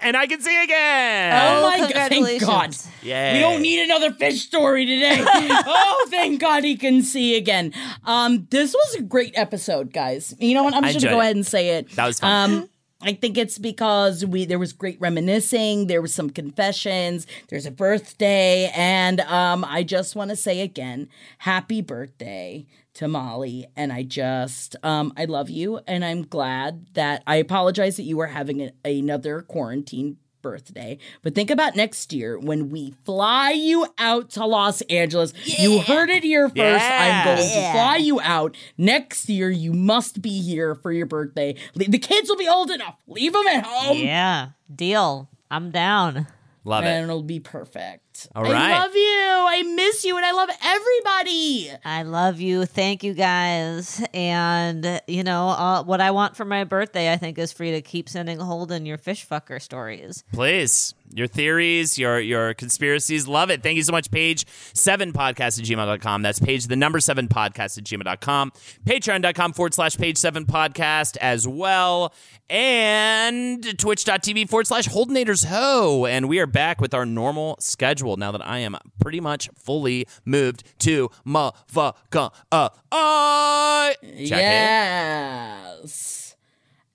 And I can see again. Oh, Oh, my god. Thank God. congratulations. Yay. We don't need another fish story today. [laughs] oh, thank God he can see again. Um, this was a great episode, guys. You know what? I'm just gonna go it. ahead and say it. That was fun. Um, I think it's because we there was great reminiscing, there was some confessions, there's a birthday, and um, I just want to say again, happy birthday to Molly. And I just um, I love you, and I'm glad that I apologize that you are having a, another quarantine birthday. But think about next year when we fly you out to Los Angeles. You heard it here first. I'm going to fly you out. Next year, you must be here for your birthday. The kids will be old enough. Leave them at home. Yeah. Deal. I'm down. Love And it. And it'll be perfect. All I right. love you. I miss you. And I love everybody. I love you. Thank you guys. And, you know, uh, what I want for my birthday, I think, is for you to keep sending Holden your fish fucker stories. Please. Your theories, your your conspiracies, love it. Thank you so much, page seven podcast at gmail.com. That's page the number seven podcast at gmail.com. Patreon.com forward slash page seven podcast as well. And twitch.tv forward slash Holdenators Ho. And we are back with our normal schedule now that I am pretty much fully moved to motherfucker. Uh, uh, Yes.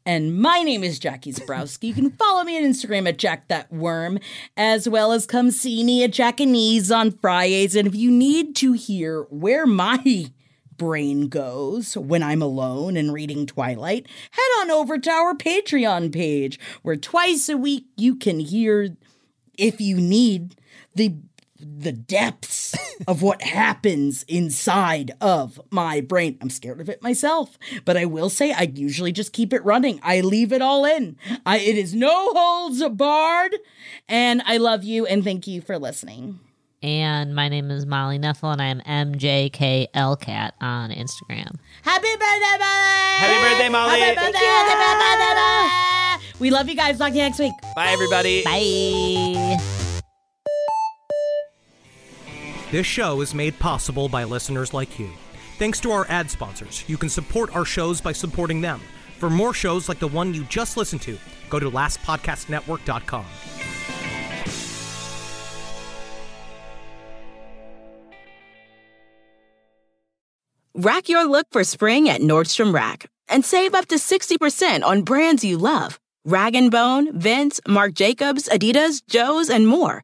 And my name is Jackie Zebrowski. You can follow me on Instagram at Jack That Worm, as well as come see me at Jack and Ease on Fridays. And if you need to hear where my brain goes when I'm alone and reading Twilight, head on over to our Patreon page, where twice a week you can hear, if you need, the the depths of what [laughs] happens inside of my brain. I'm scared of it myself, but I will say I usually just keep it running. I leave it all in. I, it is no holds barred, and I love you and thank you for listening. And my name is Molly Nethel, and I am MJKLCat on Instagram. Happy birthday, Molly! Happy birthday, Molly. Happy birthday, happy birthday. We love you guys. Talk to you next week. Bye, everybody. Bye. This show is made possible by listeners like you. Thanks to our ad sponsors, you can support our shows by supporting them. For more shows like the one you just listened to, go to lastpodcastnetwork.com. Rack your look for spring at Nordstrom Rack and save up to 60% on brands you love. Rag & Bone, Vince, Marc Jacobs, Adidas, Joe's, and more.